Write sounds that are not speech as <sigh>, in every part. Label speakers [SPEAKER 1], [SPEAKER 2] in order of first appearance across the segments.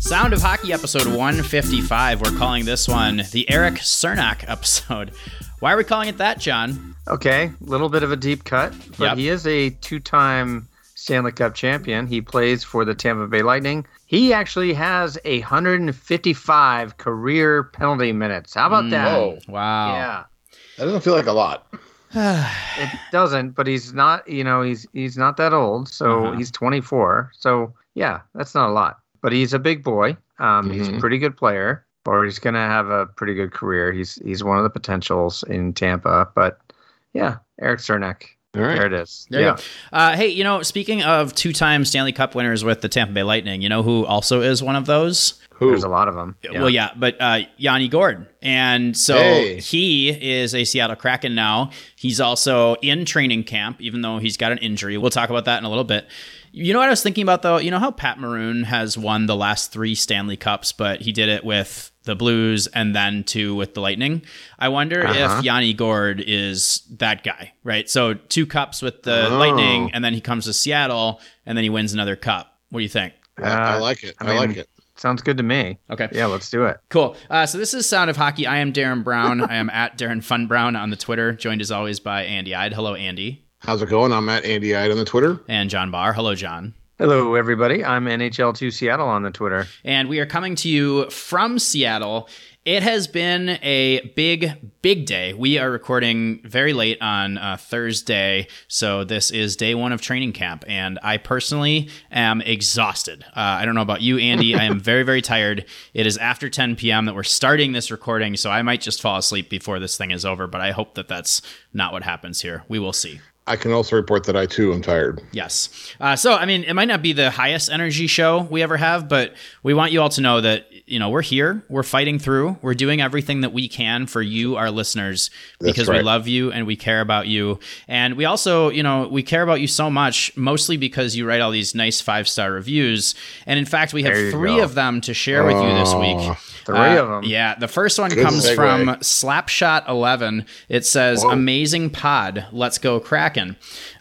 [SPEAKER 1] Sound of Hockey episode 155. We're calling this one the Erik Cernak episode. Why are we calling it that, John?
[SPEAKER 2] Okay, a little bit of a deep cut, but
[SPEAKER 1] Yep.
[SPEAKER 2] he is a two-time Stanley Cup champion. He plays for the Tampa Bay Lightning. He actually has 155 career penalty minutes. How about that? Mm.
[SPEAKER 3] Whoa,
[SPEAKER 1] Wow.
[SPEAKER 2] Yeah.
[SPEAKER 3] That doesn't feel like a lot. <sighs>
[SPEAKER 2] It doesn't, but he's not, you know, he's he's not that old, so
[SPEAKER 1] Uh-huh.
[SPEAKER 2] he's 24. So, yeah, that's not a lot. But he's a big boy. Um, he's a
[SPEAKER 3] Mhm.
[SPEAKER 2] pretty good player, or he's going to have a pretty good career. He's he's one of the potentials in Tampa, but yeah, Erik Cernak.
[SPEAKER 3] All right.
[SPEAKER 2] There it is.
[SPEAKER 1] There you
[SPEAKER 2] yeah.
[SPEAKER 1] go. Uh, hey, you know, speaking of two-time Stanley Cup winners with the Tampa Bay Lightning, you know who also is one of those?
[SPEAKER 3] Who?
[SPEAKER 2] There's a lot of them.
[SPEAKER 1] Well, yeah, but uh, Yanni Gourde. And so
[SPEAKER 3] Hey.
[SPEAKER 1] he is a Seattle Kraken now. He's also in training camp, even though he's got an injury. We'll talk about that in a little bit. You know what I was thinking about, though? You know how Pat Maroon has won the last three Stanley Cups, but he did it with the Blues and then two with the Lightning? I wonder
[SPEAKER 2] Uh-huh.
[SPEAKER 1] if Yanni Gourde is that guy, right? So two cups with the
[SPEAKER 3] Oh.
[SPEAKER 1] Lightning, and then he comes to Seattle, and then he wins another cup. What do you think?
[SPEAKER 3] I, I
[SPEAKER 2] Uh,
[SPEAKER 3] like it. I,
[SPEAKER 2] I mean-
[SPEAKER 3] like it.
[SPEAKER 2] Sounds good to me.
[SPEAKER 1] Okay.
[SPEAKER 2] Yeah, let's do it.
[SPEAKER 1] Cool. Uh, so this is Sound of Hockey. I am Darren Brown. I am at Darren Fun Brown on the Twitter, joined as always by Andy Eide. Hello, Andy.
[SPEAKER 3] How's it going? I'm at Andy Eide on the Twitter.
[SPEAKER 1] And John Barr. Hello, John.
[SPEAKER 2] Hello, everybody. I'm NHL2 Seattle on the Twitter.
[SPEAKER 1] And we are coming to you from Seattle. It has been a big, big day. We are recording very late on uh, Thursday. So this is day one of training camp. And I personally am exhausted. Uh, I don't know about you, Andy. I am very, very tired. It is after 10 p.m. that we're starting this recording. So I might just fall asleep before this thing is over. But I hope that that's not what happens here. We will see.
[SPEAKER 3] I can also report that I too am tired.
[SPEAKER 1] Yes. Uh, so, I mean, it might not be the highest energy show we ever have, but we want you all to know that, you know, we're here, we're fighting through, we're doing everything that we can for you, our listeners,
[SPEAKER 3] That's
[SPEAKER 1] because we love you and we care about you. And we also, you know, we care about you so much, mostly because you write all these nice five star reviews. And in fact, we have three
[SPEAKER 2] go.
[SPEAKER 1] of them to share with you this week.
[SPEAKER 2] Three
[SPEAKER 1] Uh,
[SPEAKER 2] of them.
[SPEAKER 1] Yeah, the first one
[SPEAKER 3] Good
[SPEAKER 1] comes
[SPEAKER 3] segue.
[SPEAKER 1] from Slapshot11. It says,
[SPEAKER 3] Whoa.
[SPEAKER 1] Amazing pod. Let's go Kraken.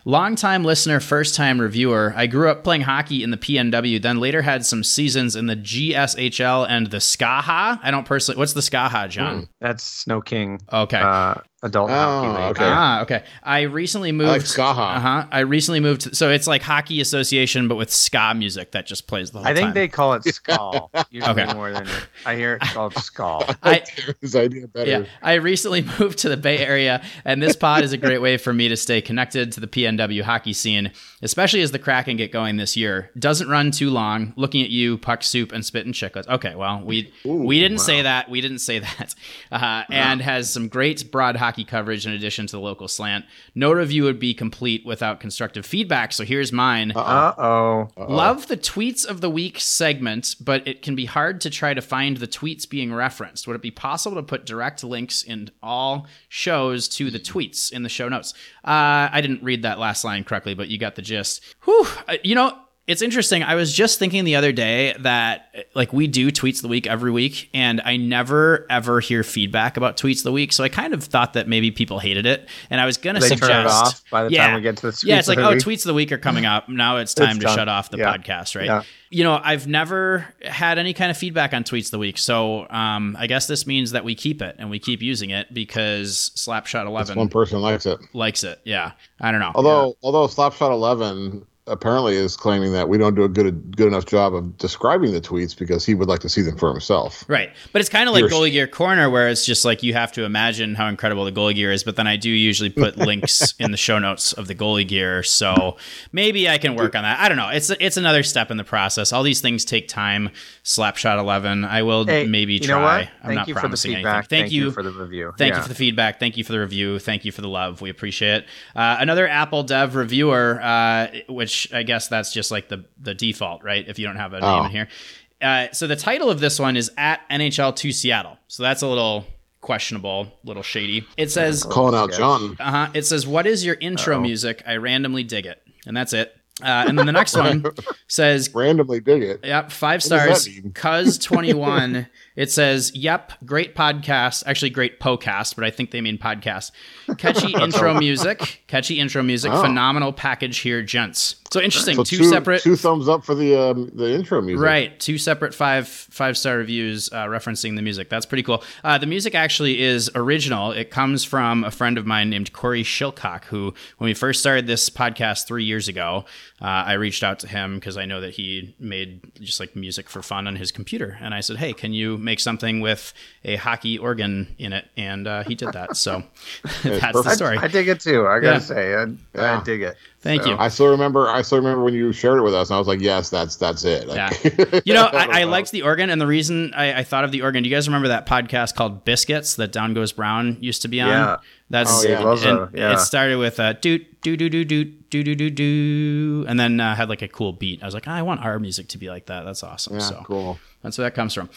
[SPEAKER 1] Longtime listener, first time reviewer. I grew up playing hockey in the PNW, then later had some seasons in the GSHL and the SKAHL. I don't personally. What's the SKAHL, John?
[SPEAKER 2] That's Sno-King.
[SPEAKER 1] Okay.
[SPEAKER 2] Uh, adult hockey
[SPEAKER 3] Oh,
[SPEAKER 2] league.
[SPEAKER 3] okay.
[SPEAKER 1] Ah, okay. I recently moved.
[SPEAKER 3] like SKAHL.
[SPEAKER 1] Uh huh. I recently moved. To, so it's like hockey association, but with ska music that just plays the whole
[SPEAKER 2] I think
[SPEAKER 1] time.
[SPEAKER 2] they call it <laughs> skull.
[SPEAKER 1] Okay.
[SPEAKER 2] more than I hear it called skull. <laughs>
[SPEAKER 1] I-
[SPEAKER 3] His idea better.
[SPEAKER 1] Yeah, I recently <laughs> moved to the Bay Area, and this pod is a great way for me to stay connected to the PNW hockey scene, especially as the Kraken get going this year. Doesn't run too long. Looking at you, puck soup and Spittin' Chiclets. Okay, well we
[SPEAKER 3] Ooh,
[SPEAKER 1] we didn't
[SPEAKER 2] wow.
[SPEAKER 1] say that. We didn't say that. Uh, and has some great broad hockey coverage in addition to the local slant. No review would be complete without constructive feedback. So here's mine.
[SPEAKER 2] Uh oh.
[SPEAKER 1] Love the tweets of the week segment, but it can be hard to try to find the tweets being referenced. Would it be possible to put direct links in all shows to the tweets in the show notes? Uh, I didn't read that last line correctly, but you got the gist. Whew. Uh, You know, it's interesting. I was just thinking the other day that like we do tweets of the week every week, and I never ever hear feedback about tweets of the week. So I kind of thought that maybe people hated it, and I was gonna
[SPEAKER 2] They
[SPEAKER 1] suggest
[SPEAKER 2] turn it off by the
[SPEAKER 1] Yeah.
[SPEAKER 2] time we get to the tweets
[SPEAKER 1] yeah, it's
[SPEAKER 2] of
[SPEAKER 1] like,
[SPEAKER 2] the
[SPEAKER 1] oh,
[SPEAKER 2] week.
[SPEAKER 1] tweets of the week are coming up. Now it's time
[SPEAKER 2] It's
[SPEAKER 1] to
[SPEAKER 2] done.
[SPEAKER 1] shut off the
[SPEAKER 2] Yeah.
[SPEAKER 1] podcast, right?
[SPEAKER 2] Yeah.
[SPEAKER 1] You know, I've never had any kind of feedback on tweets of the week. So um, I guess this means that we keep it and we keep using it because Slapshot11
[SPEAKER 3] one person likes it.
[SPEAKER 1] likes it. Yeah. I don't know.
[SPEAKER 3] Although, although Slapshot Eleven apparently is claiming that we don't do a good good enough job of describing the tweets because he would like to see them for himself.
[SPEAKER 1] Right. But it's kind of like
[SPEAKER 3] Here's-
[SPEAKER 1] goalie gear corner where it's just like you have to imagine how incredible the goalie gear is, but then I do usually put <laughs> links in the show notes of the goalie gear. So maybe I can work on that. I don't know. It's it's another step in the process. All these things take time. Slapshot 11. I will
[SPEAKER 2] Hey,
[SPEAKER 1] maybe
[SPEAKER 2] you
[SPEAKER 1] try.
[SPEAKER 2] know what?
[SPEAKER 1] I'm
[SPEAKER 2] Thank
[SPEAKER 1] not
[SPEAKER 2] you for the
[SPEAKER 1] promising anything.
[SPEAKER 2] feedback.
[SPEAKER 1] Thank, you
[SPEAKER 2] for the review.
[SPEAKER 1] Thank
[SPEAKER 2] Yeah.
[SPEAKER 1] you for the feedback. Thank you for the review. Thank you for the love. We appreciate it. Uh, another Apple Dev reviewer, uh, which I guess that's just like the the default, right? If you don't have a name
[SPEAKER 3] Oh.
[SPEAKER 1] in here. Uh, so the title of this one is at NHL2 Seattle. So that's a little questionable, little shady. It says,
[SPEAKER 3] Calling out John.
[SPEAKER 1] uh huh. It says, "What is your intro
[SPEAKER 2] Uh-oh.
[SPEAKER 1] music? I randomly dig it," and that's it. Uh, and then the next <laughs> one says
[SPEAKER 3] Randomly dig it.
[SPEAKER 1] Yep, five
[SPEAKER 3] What
[SPEAKER 1] stars. Cuz twenty one. <laughs> it says, "Yep, great podcast. Actually, great podcast, but I think they mean podcast. Catchy <laughs> intro music. Catchy intro music.
[SPEAKER 3] Oh.
[SPEAKER 1] Phenomenal package here, gents. So interesting.
[SPEAKER 3] So
[SPEAKER 1] two,
[SPEAKER 3] two,
[SPEAKER 1] separate.
[SPEAKER 3] two thumbs up for the um, the intro music.
[SPEAKER 1] Right, two separate five five star reviews uh, referencing the music. That's pretty cool. Uh, the music actually is original. It comes from a friend of mine named Corey Shilcock, who, when we first started this podcast three years ago, uh, I reached out to him because I know that he made just like music for fun on his computer, and I said, "Hey, can you make something with a hockey organ in it?" And uh, he did that. So <laughs> that's the
[SPEAKER 3] perfect.
[SPEAKER 1] story.
[SPEAKER 2] I dig it too. I gotta
[SPEAKER 1] Yeah.
[SPEAKER 2] say, I,
[SPEAKER 3] Yeah.
[SPEAKER 2] I dig it.
[SPEAKER 1] Thank
[SPEAKER 2] So-
[SPEAKER 1] you.
[SPEAKER 3] I still remember. I still remember when you shared it with us, and I was like, "Yes, that's that's it."
[SPEAKER 1] Yeah. <laughs> You know, I, I <laughs> liked the organ, and the reason I, I thought of the organ. Do you guys remember that podcast called Biscuits that Down Goes Brown used to be on?
[SPEAKER 2] Yeah.
[SPEAKER 1] That's
[SPEAKER 3] Oh, yeah.
[SPEAKER 2] It
[SPEAKER 1] and
[SPEAKER 2] yeah.
[SPEAKER 1] It started with a doot doo doo doo doot doo doo doo doo, and then uh, had like a cool beat. I was like, I want our music to be like that. That's awesome.
[SPEAKER 3] yeah,
[SPEAKER 1] so
[SPEAKER 3] cool.
[SPEAKER 1] that's where that comes from.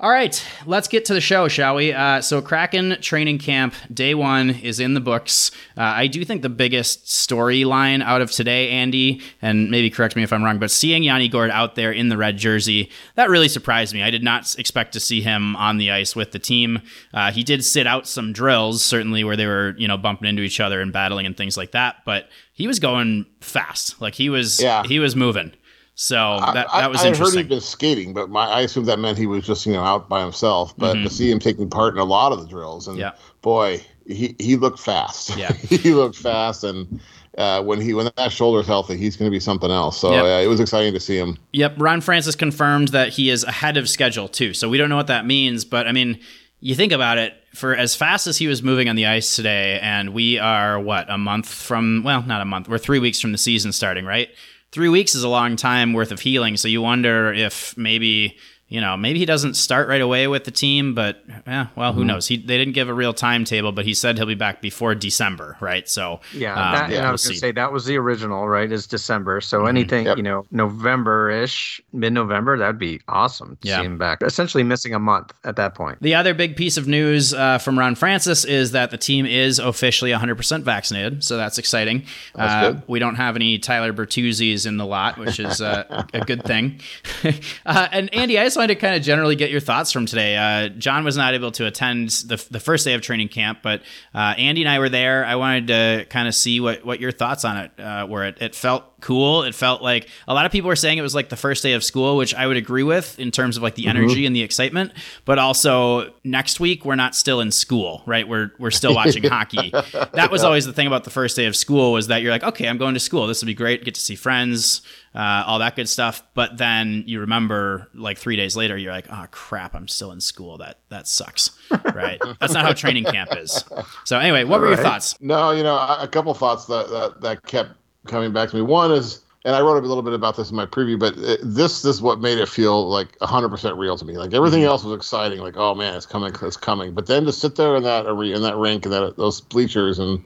[SPEAKER 1] All right, let's get to the show, shall we? Uh, so, Kraken training camp day one is in the books. Uh, I do think the biggest storyline out of today, Andy, and maybe correct me if I'm wrong, but seeing Yanni Gourde out there in the red jersey, that really surprised me. I did not expect to see him on the ice with the team. Uh, he did sit out some drills, certainly where they were, you know, bumping into each other and battling and things like that, but he was going fast. Like he was,
[SPEAKER 3] Yeah.
[SPEAKER 1] he was moving. So that,
[SPEAKER 3] I,
[SPEAKER 1] that was
[SPEAKER 3] I, I heard he'd been skating, but my, I assumed that meant he was just you know out by himself. But
[SPEAKER 1] Mhm.
[SPEAKER 3] to see him taking part in a lot of the drills, and
[SPEAKER 1] Yeah.
[SPEAKER 3] boy, he he looked fast.
[SPEAKER 1] Yeah. <laughs>
[SPEAKER 3] he looked fast, and uh, when he when that shoulder's healthy, he's going to be something else. So
[SPEAKER 1] Yep.
[SPEAKER 3] yeah, it was exciting to see him.
[SPEAKER 1] Yep, Ron Francis confirmed that he is ahead of schedule too. So we don't know what that means, but I mean, you think about it, for as fast as he was moving on the ice today, and we are what a month from well, not a month, we're three weeks from the season starting, right? Three weeks is a long time worth of healing, so you wonder if maybe you know maybe he doesn't start right away with the team, but yeah, well,
[SPEAKER 3] Mm-hmm.
[SPEAKER 1] who knows? He they didn't give a real timetable, but he said he'll be back before December, right? So
[SPEAKER 2] Yeah,
[SPEAKER 1] um,
[SPEAKER 2] that, and I
[SPEAKER 1] we'll
[SPEAKER 2] was gonna
[SPEAKER 1] see.
[SPEAKER 2] say that was the original, right? Is December. So
[SPEAKER 1] Mhm.
[SPEAKER 2] anything,
[SPEAKER 3] Yep.
[SPEAKER 2] you know, November-ish, mid-November, that'd be awesome to
[SPEAKER 1] Yeah.
[SPEAKER 2] see him back. Essentially missing a month at that point.
[SPEAKER 1] The other big piece of news uh, from Ron Francis is that the team is officially 100% vaccinated, so that's exciting.
[SPEAKER 3] That's
[SPEAKER 1] uh,
[SPEAKER 3] good.
[SPEAKER 1] We don't have any Tyler Bertuzzi's in the lot, which is uh, a good thing. <laughs> uh, and Andy, I just wanted to kind of generally get your thoughts from today. Uh, John was not able to attend the, the first day of training camp, but uh, Andy and I were there. I wanted to kind of see what, what your thoughts on it uh, were. It, it felt cool. It felt like a lot of people were saying it was like the first day of school, which I would agree with in terms of like the energy and the excitement. But also next week we're not still in school, right? We're we're still watching <laughs> hockey. That was always the thing about the first day of school was that you're like, okay, I'm going to school. This will be great. Get to see friends, uh, all that good stuff. But then you remember like three days later, you're like, oh crap, I'm still in school. That that sucks, <laughs> right? That's not how training camp is. So anyway, what were your thoughts?
[SPEAKER 3] No, you know, a a couple thoughts that, that that kept coming back to me. One is, and I wrote a little bit about this in my preview, but it, this this is what made it feel like 100% real to me. Like everything else was exciting, like oh man, it's coming, it's coming. But then to sit there in that arena, in that rink, and that those bleachers, and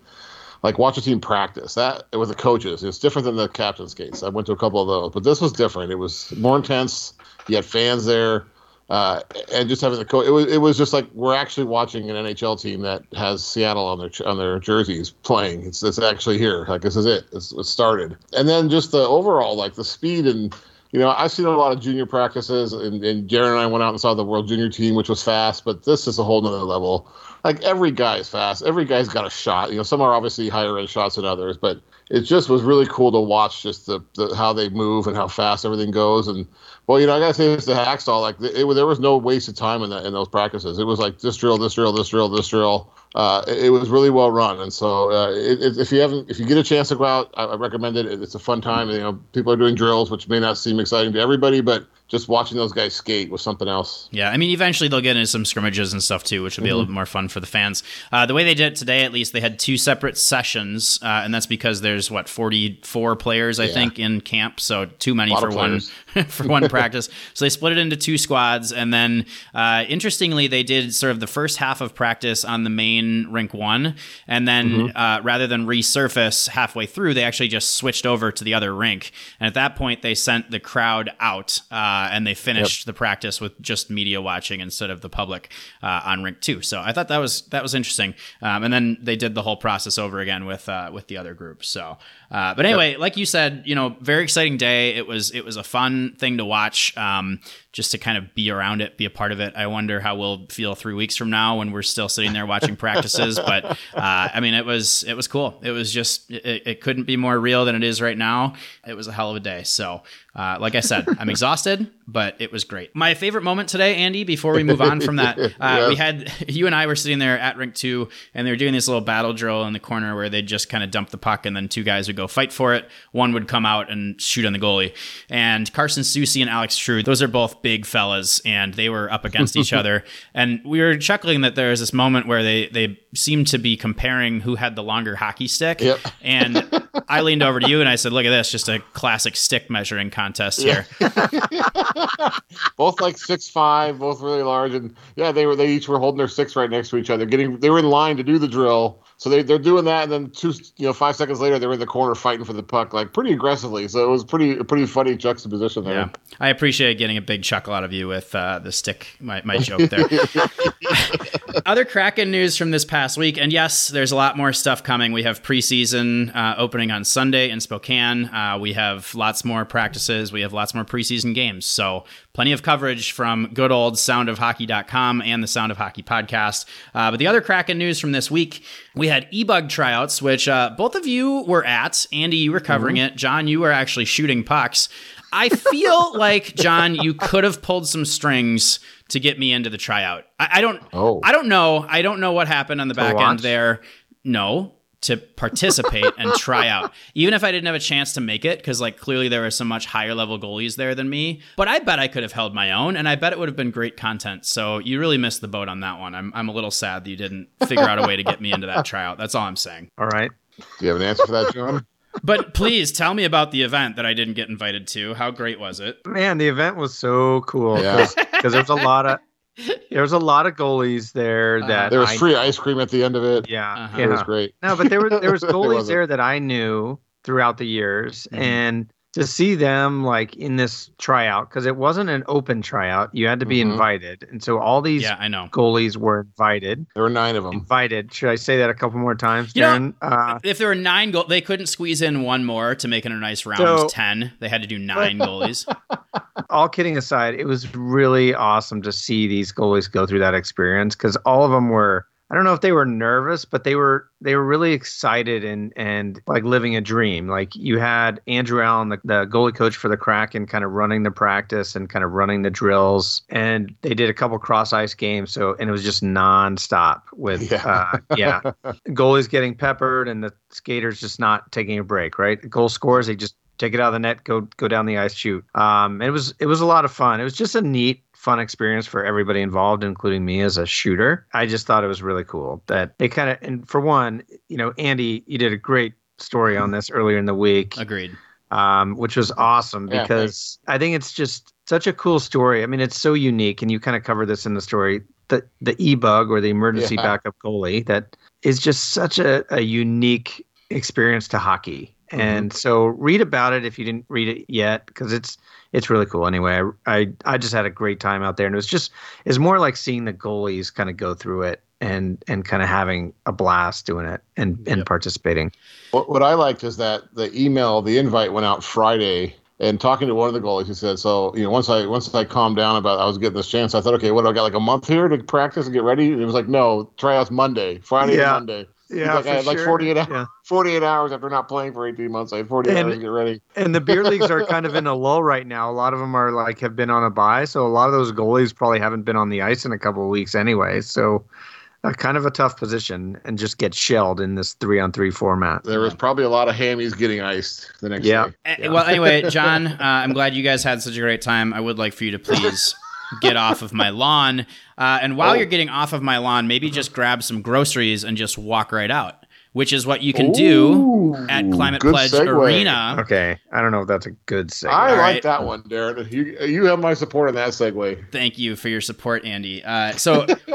[SPEAKER 3] like watch a team practice that with the coaches, it's different than the captain skates. I went to a couple of those, but this was different. It was more intense. You had fans there. Uh, and just having the coach, it was it was just like we're actually watching an NHL team that has Seattle on their on their jerseys playing. It's it's actually here. Like this is it. It's, it started. And then just the overall like the speed and you know I've seen a lot of junior practices and, and Jared and I went out and saw the World Junior team, which was fast, but this is a whole nother level. Like every guy is fast. Every guy's got a shot. You know some are obviously higher end shots than others, but it just was really cool to watch just the, the how they move and how fast everything goes and well, you know, I gotta say this to Hakstol. Like, it, it, there was no wasted time in that in those practices. It was like this drill, this drill, this drill, this drill. Uh, it, it was really well run, and so uh, it, if you haven't, if you get a chance to go out, I, I recommend it. It's a fun time. You know, people are doing drills, which may not seem exciting to everybody, but just watching those guys skate was something else.
[SPEAKER 1] Yeah, I mean, eventually they'll get into some scrimmages and stuff too, which will be a little bit more fun for the fans. Uh, the way they did it today, at least, they had two separate sessions, uh, and that's because there's what 44 players, I
[SPEAKER 3] Yeah.
[SPEAKER 1] think, in camp, so too many <laughs> for one for <laughs> one practice. So they split it into two squads, and then uh, interestingly, they did sort of the first half of practice on the main rink one, and then uh, rather than resurface halfway through, they actually just switched over to the other rink, and at that point, they sent the crowd out. Uh, and they finished the practice with just media watching instead of the public uh, on rink two. So I thought that was that was interesting. Um, and then they did the whole process over again with uh, with the other group. So, uh, but anyway, like you said, you know, very exciting day. It was it was a fun thing to watch. Um, just to kind of be around it, be a part of it. I wonder how we'll feel three weeks from now when we're still sitting there watching practices. <laughs> But uh, I mean, it was it was cool. It was just it, it couldn't be more real than it is right now. It was a hell of a day. So, uh, like I said, I'm exhausted, but it was great. My favorite moment today, Andy. Before we move on from that, <laughs> uh,
[SPEAKER 3] Yes.
[SPEAKER 1] we had <laughs> you and I were sitting there at rink two, and they were doing this little battle drill in the corner where they'd just kind of dump the puck, and then two guys would go fight for it. One would come out and shoot on the goalie. And Carson Soucy and Alex True, those are both big fellas, and they were up against each <laughs> other. And we were chuckling that there was this moment where they they seemed to be comparing who had the longer hockey stick.
[SPEAKER 3] Yep.
[SPEAKER 1] And <laughs> I leaned over to you and I said, "Look at this, just a classic stick measuring contest here." <laughs>
[SPEAKER 3] both like six five, both really large, and yeah, they were they each were holding their sticks right next to each other, getting they were in line to do the drill. So they they're doing that, and then two you know five seconds later they're in the corner fighting for the puck like pretty aggressively. So it was pretty a pretty funny juxtaposition there.
[SPEAKER 1] Yeah, I appreciate getting a big chuckle out of you with uh, the stick, my, my <laughs> joke there. <laughs> Other Kraken news from this past week, and yes, there's a lot more stuff coming. We have preseason uh, opening on Sunday in Spokane. Uh, we have lots more practices. We have lots more preseason games. So plenty of coverage from good old soundofhockey.com and the Sound of Hockey podcast. Uh, but the other Kraken news from this week, we had e-bug tryouts, which uh, both of you were at. Andy, you were covering it. John, you were actually shooting pucks. I feel <laughs> like John, you could have pulled some strings to get me into the tryout. I, I don't.
[SPEAKER 3] Oh.
[SPEAKER 1] I don't know. I don't know what happened on the back end there. No, to participate and try out. <laughs> Even if I didn't have a chance to make it, because like clearly there were some much higher level goalies there than me. But I bet I could have held my own, and I bet it would have been great content. So you really missed the boat on that one. I'm I'm a little sad that you didn't figure out a way to get me into that tryout. That's all I'm saying.
[SPEAKER 2] All right.
[SPEAKER 3] Do you have an answer for that, John? <laughs>
[SPEAKER 1] But please tell me about the event that I didn't get invited to. How great was it?
[SPEAKER 2] Man, the event was so cool
[SPEAKER 3] Yeah.
[SPEAKER 2] because there's a lot of there was a lot of goalies there
[SPEAKER 1] Uh,
[SPEAKER 2] that
[SPEAKER 3] There was
[SPEAKER 2] I-
[SPEAKER 3] free ice cream at the end of it.
[SPEAKER 2] Yeah,
[SPEAKER 1] Uh-huh.
[SPEAKER 3] It was great.
[SPEAKER 2] No, but there were there was <laughs> goalies there that I knew throughout the years,
[SPEAKER 1] Mhm.
[SPEAKER 2] and to see them like in this tryout because it wasn't an open tryout, you had to be
[SPEAKER 3] Mhm.
[SPEAKER 2] invited, and so all these
[SPEAKER 1] Yeah, I know.
[SPEAKER 2] goalies were invited.
[SPEAKER 3] There were nine of them.
[SPEAKER 2] Invited. Should I say that a couple more times,
[SPEAKER 1] You know-
[SPEAKER 2] uh,
[SPEAKER 1] If there were nine goal, they couldn't squeeze in one more to make it a nice round
[SPEAKER 2] So-
[SPEAKER 1] ten. They had to do nine goalies. <laughs>
[SPEAKER 2] all kidding aside, it was really awesome to see these goalies go through that experience because all of them were. I don't know if they were nervous, but they were they were really excited and and like living a dream. Like you had Andrew Allen, the, the goalie coach for the Kraken, kind of running the practice and kind of running the drills, and they did a couple cross ice games. So and it was just nonstop with
[SPEAKER 3] Yeah.
[SPEAKER 2] uh, yeah, <laughs> goalies getting peppered and the skaters just not taking a break. Right, goal scores they just take it out of the net, go go down the ice, shoot. Um, it was it was a lot of fun. It was just a neat, fun experience for everybody involved, including me as a shooter. I just thought it was really cool that it kind of and for one, you know, Andy, you did a great story on this earlier in the week,
[SPEAKER 1] Agreed.
[SPEAKER 2] um, which was awesome
[SPEAKER 3] Yeah,
[SPEAKER 2] because I think it's just such a cool story. I mean, it's so unique, and you kind of cover this in the story. The the e bug or the emergency
[SPEAKER 3] Yeah.
[SPEAKER 2] backup goalie that is just such a, a unique experience to hockey.
[SPEAKER 3] Mm-hmm.
[SPEAKER 2] And so read about it if you didn't read it yet because it's it's really cool. Anyway, I, I I just had a great time out there, and it was just it's more like seeing the goalies kind of go through it and and kind of having a blast doing it and and
[SPEAKER 1] Yep.
[SPEAKER 2] participating.
[SPEAKER 3] What, what I liked is that the email, the invite went out Friday, and talking to one of the goalies, he said, "So you know, once I once I calmed down about I was getting this chance, I thought, okay, what do I got like a month here to practice and get ready?" And it was like, "No, tryouts Monday, Friday,
[SPEAKER 2] Yeah.
[SPEAKER 3] and Monday,
[SPEAKER 2] Yeah,
[SPEAKER 3] like, I had like 48 hours.
[SPEAKER 2] Yeah.
[SPEAKER 3] 48 hours after not playing for 18 months. I had 48
[SPEAKER 2] And-
[SPEAKER 3] hours to get ready."
[SPEAKER 2] And the beer leagues are kind of in <laughs> a lull right now. A lot of them are like have been on a bye, so a lot of those goalies probably haven't been on the ice in a couple of weeks anyway. So, uh, kind of a tough position and just get shelled in this three on three format.
[SPEAKER 3] There was probably a lot of hammies getting iced the next
[SPEAKER 2] Yeah.
[SPEAKER 3] day.
[SPEAKER 1] Eh,
[SPEAKER 2] Yeah.
[SPEAKER 1] Well, anyway, John, <laughs> uh, I'm glad you guys had such a great time. I would like for you to please get off of my lawn. Uh, and while
[SPEAKER 3] Oh.
[SPEAKER 1] you're getting off of my lawn, maybe just grab some groceries and just walk right out, which is what you can do at Climate Pledge
[SPEAKER 3] segue.
[SPEAKER 1] Arena.
[SPEAKER 2] Okay, I don't know if that's a good segue.
[SPEAKER 3] I like
[SPEAKER 1] right.
[SPEAKER 3] that one, Darren. You you have my support in that segue.
[SPEAKER 1] Thank you for your support, Andy. Uh, so <laughs>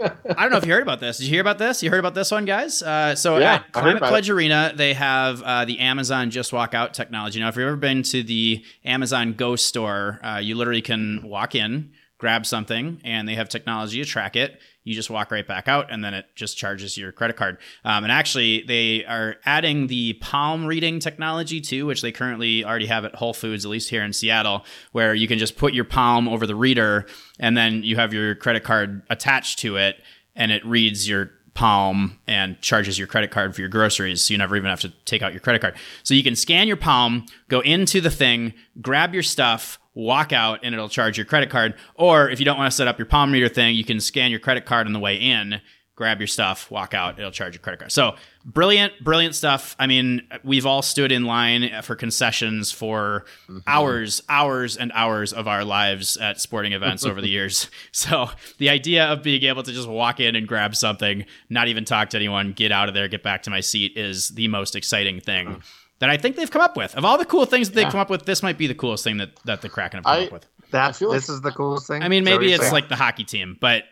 [SPEAKER 1] I don't know if you heard about this. Did you hear about this? You heard about this one, guys? Uh, so
[SPEAKER 3] Yeah,
[SPEAKER 1] at Climate
[SPEAKER 3] about
[SPEAKER 1] Pledge Arena, they have uh, the Amazon Just Walk Out technology. Now, if you've ever been to the Amazon Go store, uh, you literally can walk in, grab something, and they have technology to track it. You just walk right back out, and then it just charges your credit card. Um, and actually, they are adding the palm reading technology too, which they currently already have at Whole Foods, at least here in Seattle, where you can just put your palm over the reader, and then you have your credit card attached to it, and it reads your palm and charges your credit card for your groceries so you never even have to take out your credit card so you can scan your palm go into the thing grab your stuff walk out and it'll charge your credit card. Or if you don't want to set up your palm reader thing you can scan your credit card on the way in grab your stuff walk out it'll charge your credit card. So brilliant brilliant stuff. I mean we've all stood in line for concessions for mm-hmm. hours hours and hours of our lives at sporting events over the <laughs> years. So the idea of being able to just walk in and grab something not even talk to anyone get out of there get back to my seat is the most exciting thing uh-huh. That i think they've come up with of all the cool things that they've
[SPEAKER 3] Yeah.
[SPEAKER 1] come up with this might be the coolest thing that, that the kraken have come
[SPEAKER 3] I-
[SPEAKER 1] up with
[SPEAKER 2] That's
[SPEAKER 3] feel like-
[SPEAKER 2] this is the coolest thing.
[SPEAKER 1] i mean
[SPEAKER 2] Is that what
[SPEAKER 1] maybe it's
[SPEAKER 2] saying?
[SPEAKER 1] like the hockey team but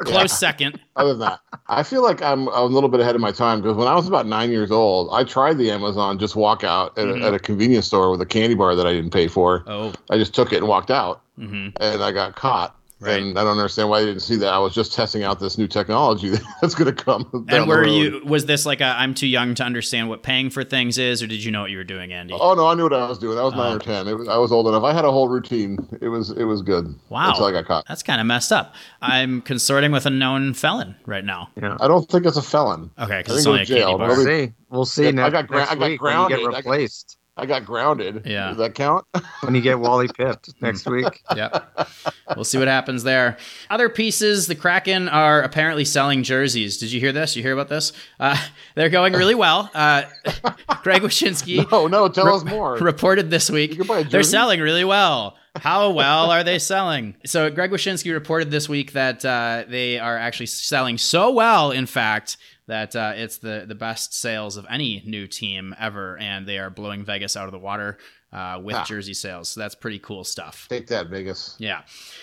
[SPEAKER 1] a close second <laughs>
[SPEAKER 3] Other than that, I feel like I'm a little bit ahead of my time because when I was about nine years old, I tried the Amazon just walk out at,
[SPEAKER 1] Mhm.
[SPEAKER 3] a, at a convenience store with a candy bar that I didn't pay for.
[SPEAKER 1] oh
[SPEAKER 3] I just took it and walked out,
[SPEAKER 1] hmm
[SPEAKER 3] and I got caught.
[SPEAKER 1] Right.
[SPEAKER 3] And I don't understand why I didn't see that. I was just testing out this new technology <laughs> that's going to come.
[SPEAKER 1] and
[SPEAKER 3] the
[SPEAKER 1] were you was this like a i'm too young to understand what paying for things is or did you know what you were doing andy
[SPEAKER 3] Oh no, I knew what I was doing. I was nine
[SPEAKER 1] Oh.
[SPEAKER 3] or ten. It was, I was old enough. I had a whole routine. It was it was good.
[SPEAKER 1] Wow.
[SPEAKER 3] Until I got caught.
[SPEAKER 1] that's kind of messed up i'm consorting with a known felon right now
[SPEAKER 2] Yeah.
[SPEAKER 3] I don't think it's a felon.
[SPEAKER 1] okay because it's only a
[SPEAKER 3] jail,
[SPEAKER 1] candy bar
[SPEAKER 2] We'll see. We'll see
[SPEAKER 3] Yeah, I got gra-
[SPEAKER 2] next
[SPEAKER 3] I got
[SPEAKER 2] week when you get
[SPEAKER 3] grounded. I got-
[SPEAKER 2] replaced.
[SPEAKER 3] I got grounded.
[SPEAKER 1] Yeah.
[SPEAKER 3] Does that count? <laughs>
[SPEAKER 2] when you get Wally pipped next week. <laughs>
[SPEAKER 1] yep. We'll see what happens there. Other pieces, the Kraken are apparently selling jerseys. Did you hear this? You hear about this? Uh, <laughs> they're going really well. Uh, Greg Wyshynski
[SPEAKER 3] no, no. Tell us more.
[SPEAKER 1] reported this week
[SPEAKER 3] You can buy a
[SPEAKER 1] they're selling really well. How well are they selling? So Greg Wyshynski reported this week that uh, they are actually selling so well, in fact, that uh, it's the the best sales of any new team ever, and they are blowing Vegas out of the water uh, with
[SPEAKER 3] Ah.
[SPEAKER 1] jersey sales. So that's pretty cool stuff.
[SPEAKER 3] Take that, Vegas.
[SPEAKER 1] Yeah.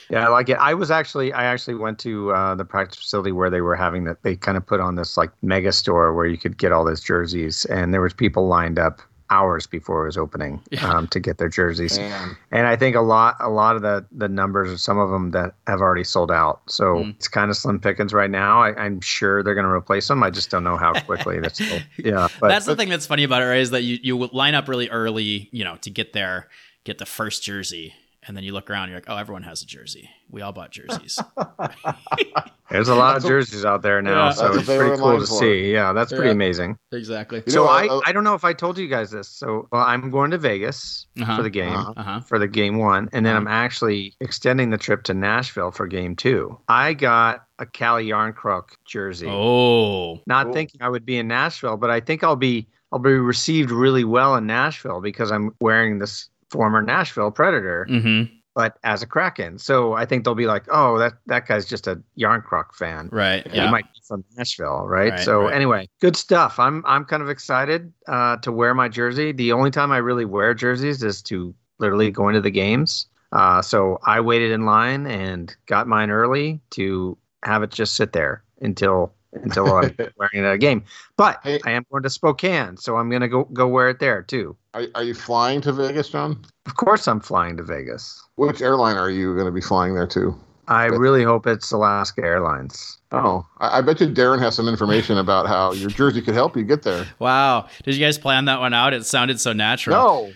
[SPEAKER 2] Yeah, I like it. I was actually, I actually went to uh, the practice facility where they were having that. They kind of put on this like mega store where you could get all those jerseys, and there was people lined up hours before it was opening
[SPEAKER 1] Yeah.
[SPEAKER 2] um, to get their jerseys.
[SPEAKER 3] Man.
[SPEAKER 2] And I think a lot, a lot of the the numbers are some of them that have already sold out. So
[SPEAKER 1] Mm.
[SPEAKER 2] it's kind of slim pickings right now. I, I'm sure they're going to replace them. I just don't know how quickly. That's still, <laughs> yeah, but
[SPEAKER 1] That's the thing that's funny about it, right? Is that you, you line up really early, you know, to get there, get the first jersey, and then you look around, you're like, oh, everyone has a jersey. We all bought jerseys. <laughs>
[SPEAKER 2] there's a lot of <laughs> jerseys out there now,
[SPEAKER 1] Yeah.
[SPEAKER 2] so it's
[SPEAKER 3] what they were
[SPEAKER 2] pretty cool to
[SPEAKER 3] for.
[SPEAKER 2] see. Yeah, that's pretty
[SPEAKER 1] Yeah.
[SPEAKER 2] amazing.
[SPEAKER 1] exactly.
[SPEAKER 3] You
[SPEAKER 2] so
[SPEAKER 3] know,
[SPEAKER 2] I,
[SPEAKER 3] uh,
[SPEAKER 2] I don't know if I told you guys this. So well, I'm going to Vegas
[SPEAKER 1] Uh-huh.
[SPEAKER 2] for the game.
[SPEAKER 3] Uh-huh.
[SPEAKER 1] Uh huh.
[SPEAKER 2] For the game one, and then
[SPEAKER 1] Uh-huh.
[SPEAKER 2] I'm actually extending the trip to Nashville for game two. I got a Calle Jarnkrok jersey,
[SPEAKER 1] Oh.
[SPEAKER 2] not
[SPEAKER 3] Cool.
[SPEAKER 2] thinking I would be in Nashville, but I think I'll be I'll be received really well in Nashville because I'm wearing this former Nashville Predator,
[SPEAKER 1] Mm-hmm.
[SPEAKER 2] but as a Kraken. So I think they'll be like, "Oh, that that guy's just a Jarnkrok fan."
[SPEAKER 1] Right.
[SPEAKER 2] He
[SPEAKER 1] Yeah.
[SPEAKER 2] might be from Nashville, right?
[SPEAKER 1] Right,
[SPEAKER 2] so
[SPEAKER 1] right.
[SPEAKER 2] anyway, good stuff. I'm I'm kind of excited uh, to wear my jersey. The only time I really wear jerseys is to literally go into the games. Uh, so I waited in line and got mine early to have it just sit there until until <laughs> I'm wearing it at a game. But
[SPEAKER 3] Hey.
[SPEAKER 2] I am going to Spokane, so I'm gonna go go wear it there too.
[SPEAKER 3] Are, are you flying to Vegas, John?
[SPEAKER 2] Of course, I'm flying to Vegas.
[SPEAKER 3] Which airline are you going to be flying there to?
[SPEAKER 2] I
[SPEAKER 3] But-
[SPEAKER 2] really hope it's Alaska Airlines.
[SPEAKER 3] Oh, I, I bet you Darren has some information about how your jersey could help you get there.
[SPEAKER 1] Wow. Did you guys plan that one out? It sounded so natural.
[SPEAKER 3] No,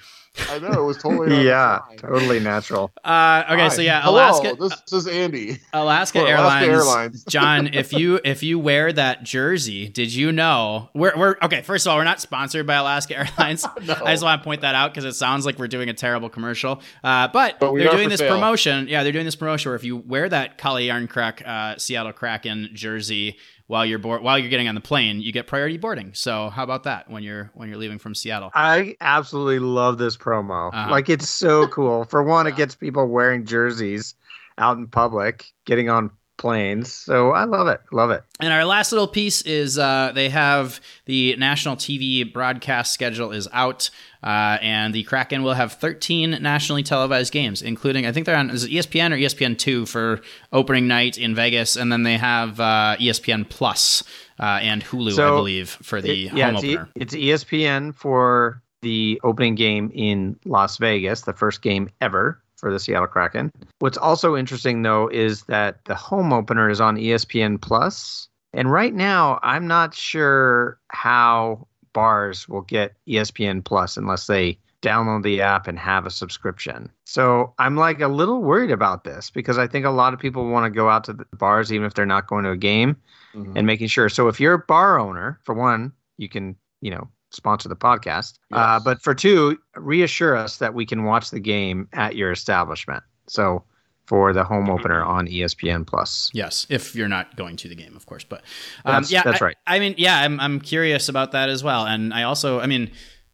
[SPEAKER 3] I know it was totally
[SPEAKER 2] yeah, totally natural.
[SPEAKER 1] Uh, okay.
[SPEAKER 3] Hi.
[SPEAKER 1] So yeah,
[SPEAKER 3] Hello,
[SPEAKER 1] Alaska.
[SPEAKER 3] This is Andy.
[SPEAKER 1] Alaska
[SPEAKER 3] For
[SPEAKER 1] Airlines.
[SPEAKER 3] Alaska Airlines. <laughs>
[SPEAKER 1] John, if you if you wear that jersey, did you know we're we're okay? First of all, we're not sponsored by Alaska <laughs> Airlines. <laughs>
[SPEAKER 3] No.
[SPEAKER 1] I just want to point that out because it sounds like we're doing a terrible commercial. Uh, but,
[SPEAKER 3] But
[SPEAKER 1] they're doing this
[SPEAKER 3] sale.
[SPEAKER 1] promotion. Yeah, they're doing this promotion where if you wear that Calle Jarnkrok uh, Seattle Kraken jersey while you're board, while you're getting on the plane, you get priority boarding. So how about that when you're when you're leaving from Seattle?
[SPEAKER 2] I absolutely love this promo.
[SPEAKER 1] Uh-huh.
[SPEAKER 2] Like it's so cool. For one, it gets people wearing jerseys out in public, getting on planes. So I love it. Love it.
[SPEAKER 1] And our last little piece is uh, they have the national TV broadcast schedule is out, uh, and the Kraken will have 13 nationally televised games, including I think they're on is it ESPN or ESPN two for opening night in Vegas, and then they have uh, ESPN Plus uh, and Hulu,
[SPEAKER 2] So,
[SPEAKER 1] I believe, for the
[SPEAKER 2] It- yeah,
[SPEAKER 1] home
[SPEAKER 2] it's, E-
[SPEAKER 1] opener.
[SPEAKER 2] it's ESPN for the opening game in Las Vegas, the first game ever for the Seattle Kraken. What's also interesting though is that the home opener is on ESPN Plus, and right now I'm not sure how bars will get ESPN Plus unless they download the app and have a subscription. So I'm like a little worried about this because I think a lot of people want to go out to the bars even if they're not going to a game
[SPEAKER 3] Mhm.
[SPEAKER 2] and making sure. So if you're a bar owner, for one, you can, you know, sponsor the podcast. Uh, but for two, reassure us that we can watch the game at your establishment. So for the home opener on ESPN Plus.
[SPEAKER 1] Yes, if you're not going to the game, of course. But um,
[SPEAKER 2] That's-
[SPEAKER 1] yeah,
[SPEAKER 2] that's
[SPEAKER 1] I-
[SPEAKER 2] right.
[SPEAKER 1] I mean, yeah, I'm I'm curious about that as well, and I also, I mean,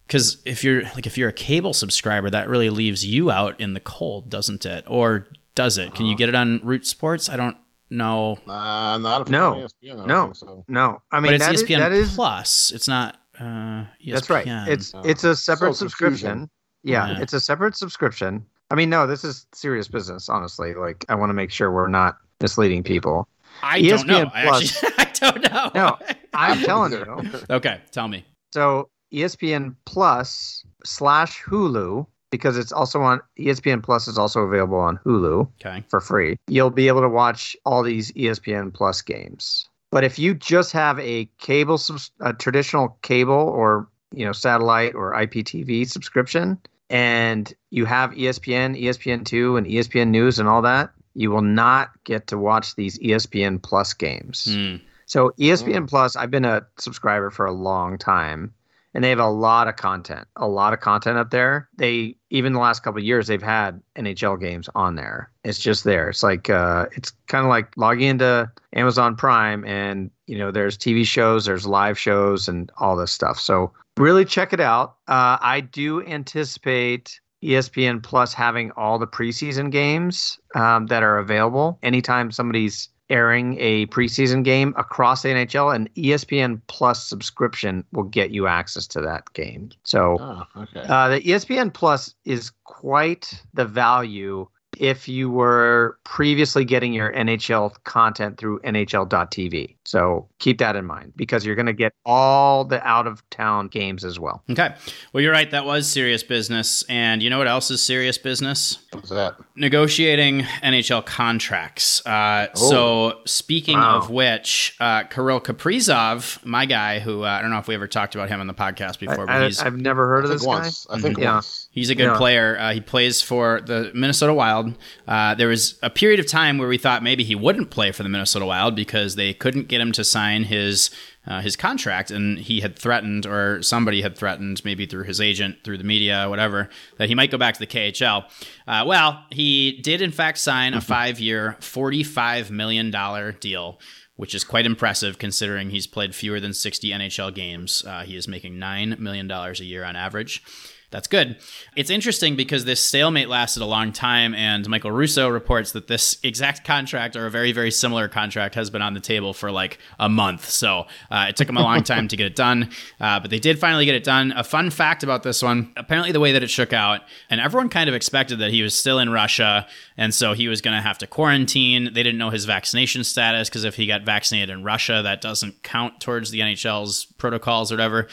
[SPEAKER 1] because if you're like if you're a cable subscriber, that really leaves you out in the cold, doesn't it? Or does it? Can you
[SPEAKER 2] Uh-huh.
[SPEAKER 1] get it on Root Sports? I don't know,
[SPEAKER 3] Uh, not if
[SPEAKER 2] No.
[SPEAKER 3] ESPN, I
[SPEAKER 2] No.
[SPEAKER 3] so.
[SPEAKER 2] No, I
[SPEAKER 1] but
[SPEAKER 2] mean
[SPEAKER 1] it's
[SPEAKER 2] that is,
[SPEAKER 1] ESPN
[SPEAKER 2] that is
[SPEAKER 1] Plus. It's not. Uh, ESPN.
[SPEAKER 2] that's right. It's
[SPEAKER 3] Uh,
[SPEAKER 2] it's a separate
[SPEAKER 3] so
[SPEAKER 2] subscription. Yeah,
[SPEAKER 1] Yeah.
[SPEAKER 2] it's a separate subscription. I mean, no, this is serious business. Honestly, like I want to make sure we're not misleading people.
[SPEAKER 1] I don't know.
[SPEAKER 2] ESPN
[SPEAKER 1] I actually, <laughs> I don't know.
[SPEAKER 2] No. I'm telling you. <laughs>
[SPEAKER 1] okay, tell me.
[SPEAKER 2] So ESPN Plus slash Hulu, because it's also on ESPN Plus is also available on Hulu
[SPEAKER 1] Okay.
[SPEAKER 2] for free. You'll be able to watch all these ESPN Plus games. But if you just have a cable, a traditional cable or you know satellite or IPTV subscription, and you have ESPN, ESPN two, and ESPN News and all that, you will not get to watch these ESPN Plus games.
[SPEAKER 1] Hmm.
[SPEAKER 2] So ESPN Plus, I've been a subscriber for a long time, and they have a lot of content, a lot of content up there. They even the last couple years they've had NHL games on there. It's just there. It's like uh, it's kind of like logging into Amazon Prime, and you know there's TV shows, there's live shows, and all this stuff. So really check it out. Uh, I do anticipate. ESPN Plus having all the preseason games um, that are available anytime somebody's airing a preseason game across the NHL, an E ESPN Plus subscription will get you access to that game. So
[SPEAKER 3] Oh, okay.
[SPEAKER 2] uh, the ESPN Plus is quite the value if you were previously getting your NHL content through NHL.tv. So keep that in mind because you're going to get all the out of town games as well.
[SPEAKER 1] Okay. Well, you're right. That was serious business. And you know what else is serious business?
[SPEAKER 3] What's that?
[SPEAKER 1] negotiating NHL contracts. Uh,
[SPEAKER 3] Oh.
[SPEAKER 1] So, speaking
[SPEAKER 2] Wow.
[SPEAKER 1] of which, uh, Kirill Kaprizov, my guy, who uh, I don't know if we ever talked about him on the podcast before, but
[SPEAKER 2] I,
[SPEAKER 1] he's
[SPEAKER 2] have never heard of
[SPEAKER 3] think
[SPEAKER 2] this guy.
[SPEAKER 3] I think
[SPEAKER 2] Yeah.
[SPEAKER 3] once.
[SPEAKER 1] He's a good
[SPEAKER 2] Yeah.
[SPEAKER 1] player. Uh, he plays for the Minnesota Wild. Uh, there was a period of time where we thought maybe he wouldn't play for the Minnesota Wild because they couldn't get him to sign his uh, his contract, and he had threatened, or somebody had threatened, maybe through his agent, through the media, whatever, that he might go back to the KHL. Uh, well, he did in fact sign a five-year, forty-five million dollar deal which is quite impressive considering he's played fewer than 60 NHL games. Uh, he is making $9 million a year on average. That's good. It's interesting because this stalemate lasted a long time, and Michael Russo reports that this exact contract or a very, very similar contract has been on the table for like a month. So uh, it took him a long time to get it done, uh, but they did finally get it done. A fun fact about this one apparently, the way that it shook out, and everyone kind of expected that he was still in Russia, and so he was going to have to quarantine. They didn't know his vaccination status because if he got vaccinated in Russia, that doesn't count towards the NHL's protocols or whatever.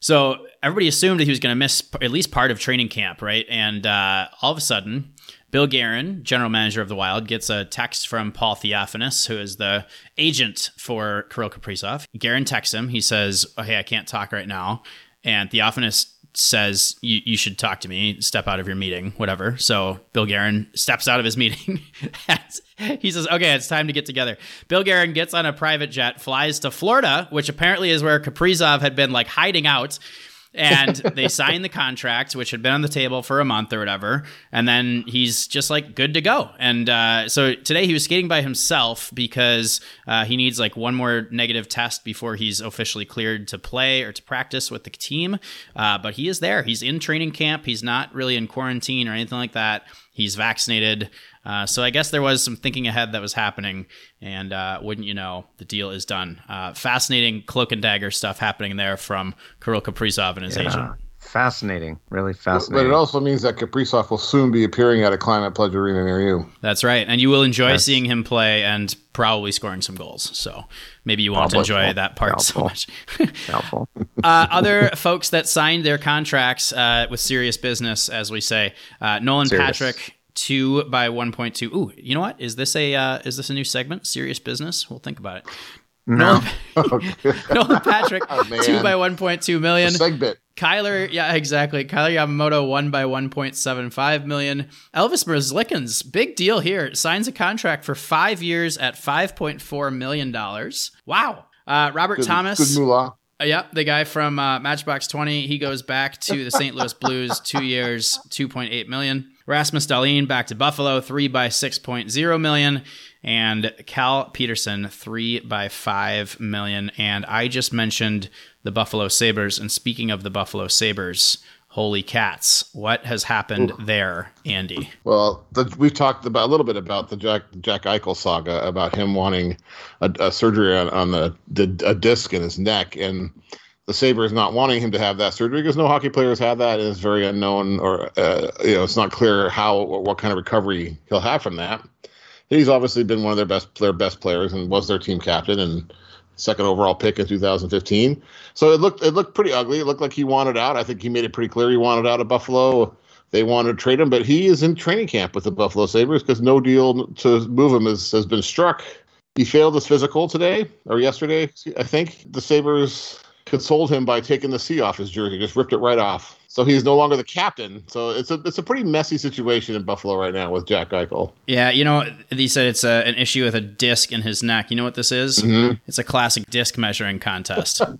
[SPEAKER 1] So everybody assumed that he was going to miss at least part of training camp, right? And uh, all of a sudden, Bill Guerin, general manager of the Wild, gets a text from Paul Theofanous, who is the agent for Kirill Kaprizov. Guerin texts him. He says, oh, "Hey, I can't talk right now." And Theofanous says, you, "You should talk to me. Step out of your meeting, whatever." So Bill Guerin steps out of his <laughs> meeting. he says, "Okay, it's time to get together." Bill Guerin gets on a private jet, flies to Florida, which apparently is where Kaprizov had been like hiding out and they sign the contract, which had been on the table for a month or whatever. And then he's just like good to go. And uh, so today he was skating by himself because uh, he needs like one more negative test before he's officially cleared to play or to practice with the team. Uh, but he is there. He's in training camp. He's not really in quarantine or anything like that. He's vaccinated. Uh, so I guess there was some thinking ahead that was happening, and uh, wouldn't you know, the deal is done. Uh, fascinating cloak and dagger stuff happening there from Kirill Kaprizov and his
[SPEAKER 2] Yeah.
[SPEAKER 1] agent.
[SPEAKER 2] Fascinating, really fascinating.
[SPEAKER 3] But
[SPEAKER 2] fascinating.
[SPEAKER 3] it also means that Kaprizov will soon be appearing at a Climate Pledge Arena near you.
[SPEAKER 1] That's right, and you will enjoy
[SPEAKER 2] Yes.
[SPEAKER 1] seeing him play and probably scoring some goals. So maybe you won't
[SPEAKER 2] Probably.
[SPEAKER 1] enjoy that part so much. <laughs>
[SPEAKER 2] Doubtful.
[SPEAKER 1] uh, other <laughs> folks that signed their contracts uh, with serious business, as we say, uh, Nolan
[SPEAKER 2] Serious.
[SPEAKER 1] Patrick. Two by one point two. Ooh, you know what? Is this a uh, is this a new segment? Serious business. We'll think about it.
[SPEAKER 2] No.
[SPEAKER 1] Nolan, <laughs> <laughs> Nolan Patrick,
[SPEAKER 3] Oh,
[SPEAKER 1] two by one point two million.
[SPEAKER 3] Segbit.
[SPEAKER 1] Kailer, yeah, exactly. Kailer Yamamoto, one by 1.75 million. Elvis Merzlikins, big deal here, signs a contract for five years at 5.4 million dollars. Wow. Uh, Robert
[SPEAKER 3] Good,
[SPEAKER 1] Thomas,
[SPEAKER 3] Good moolah.
[SPEAKER 1] uh, yeah, the guy from uh, Matchbox 20, he goes back to the St. Louis Blues, two years, 2.8 million. Rasmus Dahlin back to Buffalo, three by 6.0 million. And Cal Petersen, three by 5 million. And I just mentioned the Buffalo Sabres. And speaking of the Buffalo Sabres, holy cats, what has happened there, Andy?
[SPEAKER 3] Well, the, we've talked about a little bit about the Jack Jack Eichel saga about him wanting a, a surgery on, on the, the a disc in his neck, and the Sabres not wanting him to have that surgery because no hockey players have that, and it's very unknown, or uh, you know, it's not clear how what kind of recovery he'll have from that. He's obviously been one of their best their best players and was their team captain and second overall pick in 2015. So it looked it looked pretty ugly. It looked like he wanted out. I think he made it pretty clear he wanted out of Buffalo. They wanted to trade him, but he is in training camp with the Buffalo Sabres because no deal to move him has, has been struck. He failed his physical today or yesterday, I think. The Sabres consoled him by taking the C off his jersey, just ripped it right off. So he's no longer the captain. So it's a it's a pretty messy situation in Buffalo right now with Jack Eichel.
[SPEAKER 1] Yeah, you know, he said it's a, an issue with a disc in his neck. You know what this is?
[SPEAKER 3] Mhm.
[SPEAKER 1] It's a classic disc measuring contest. <laughs>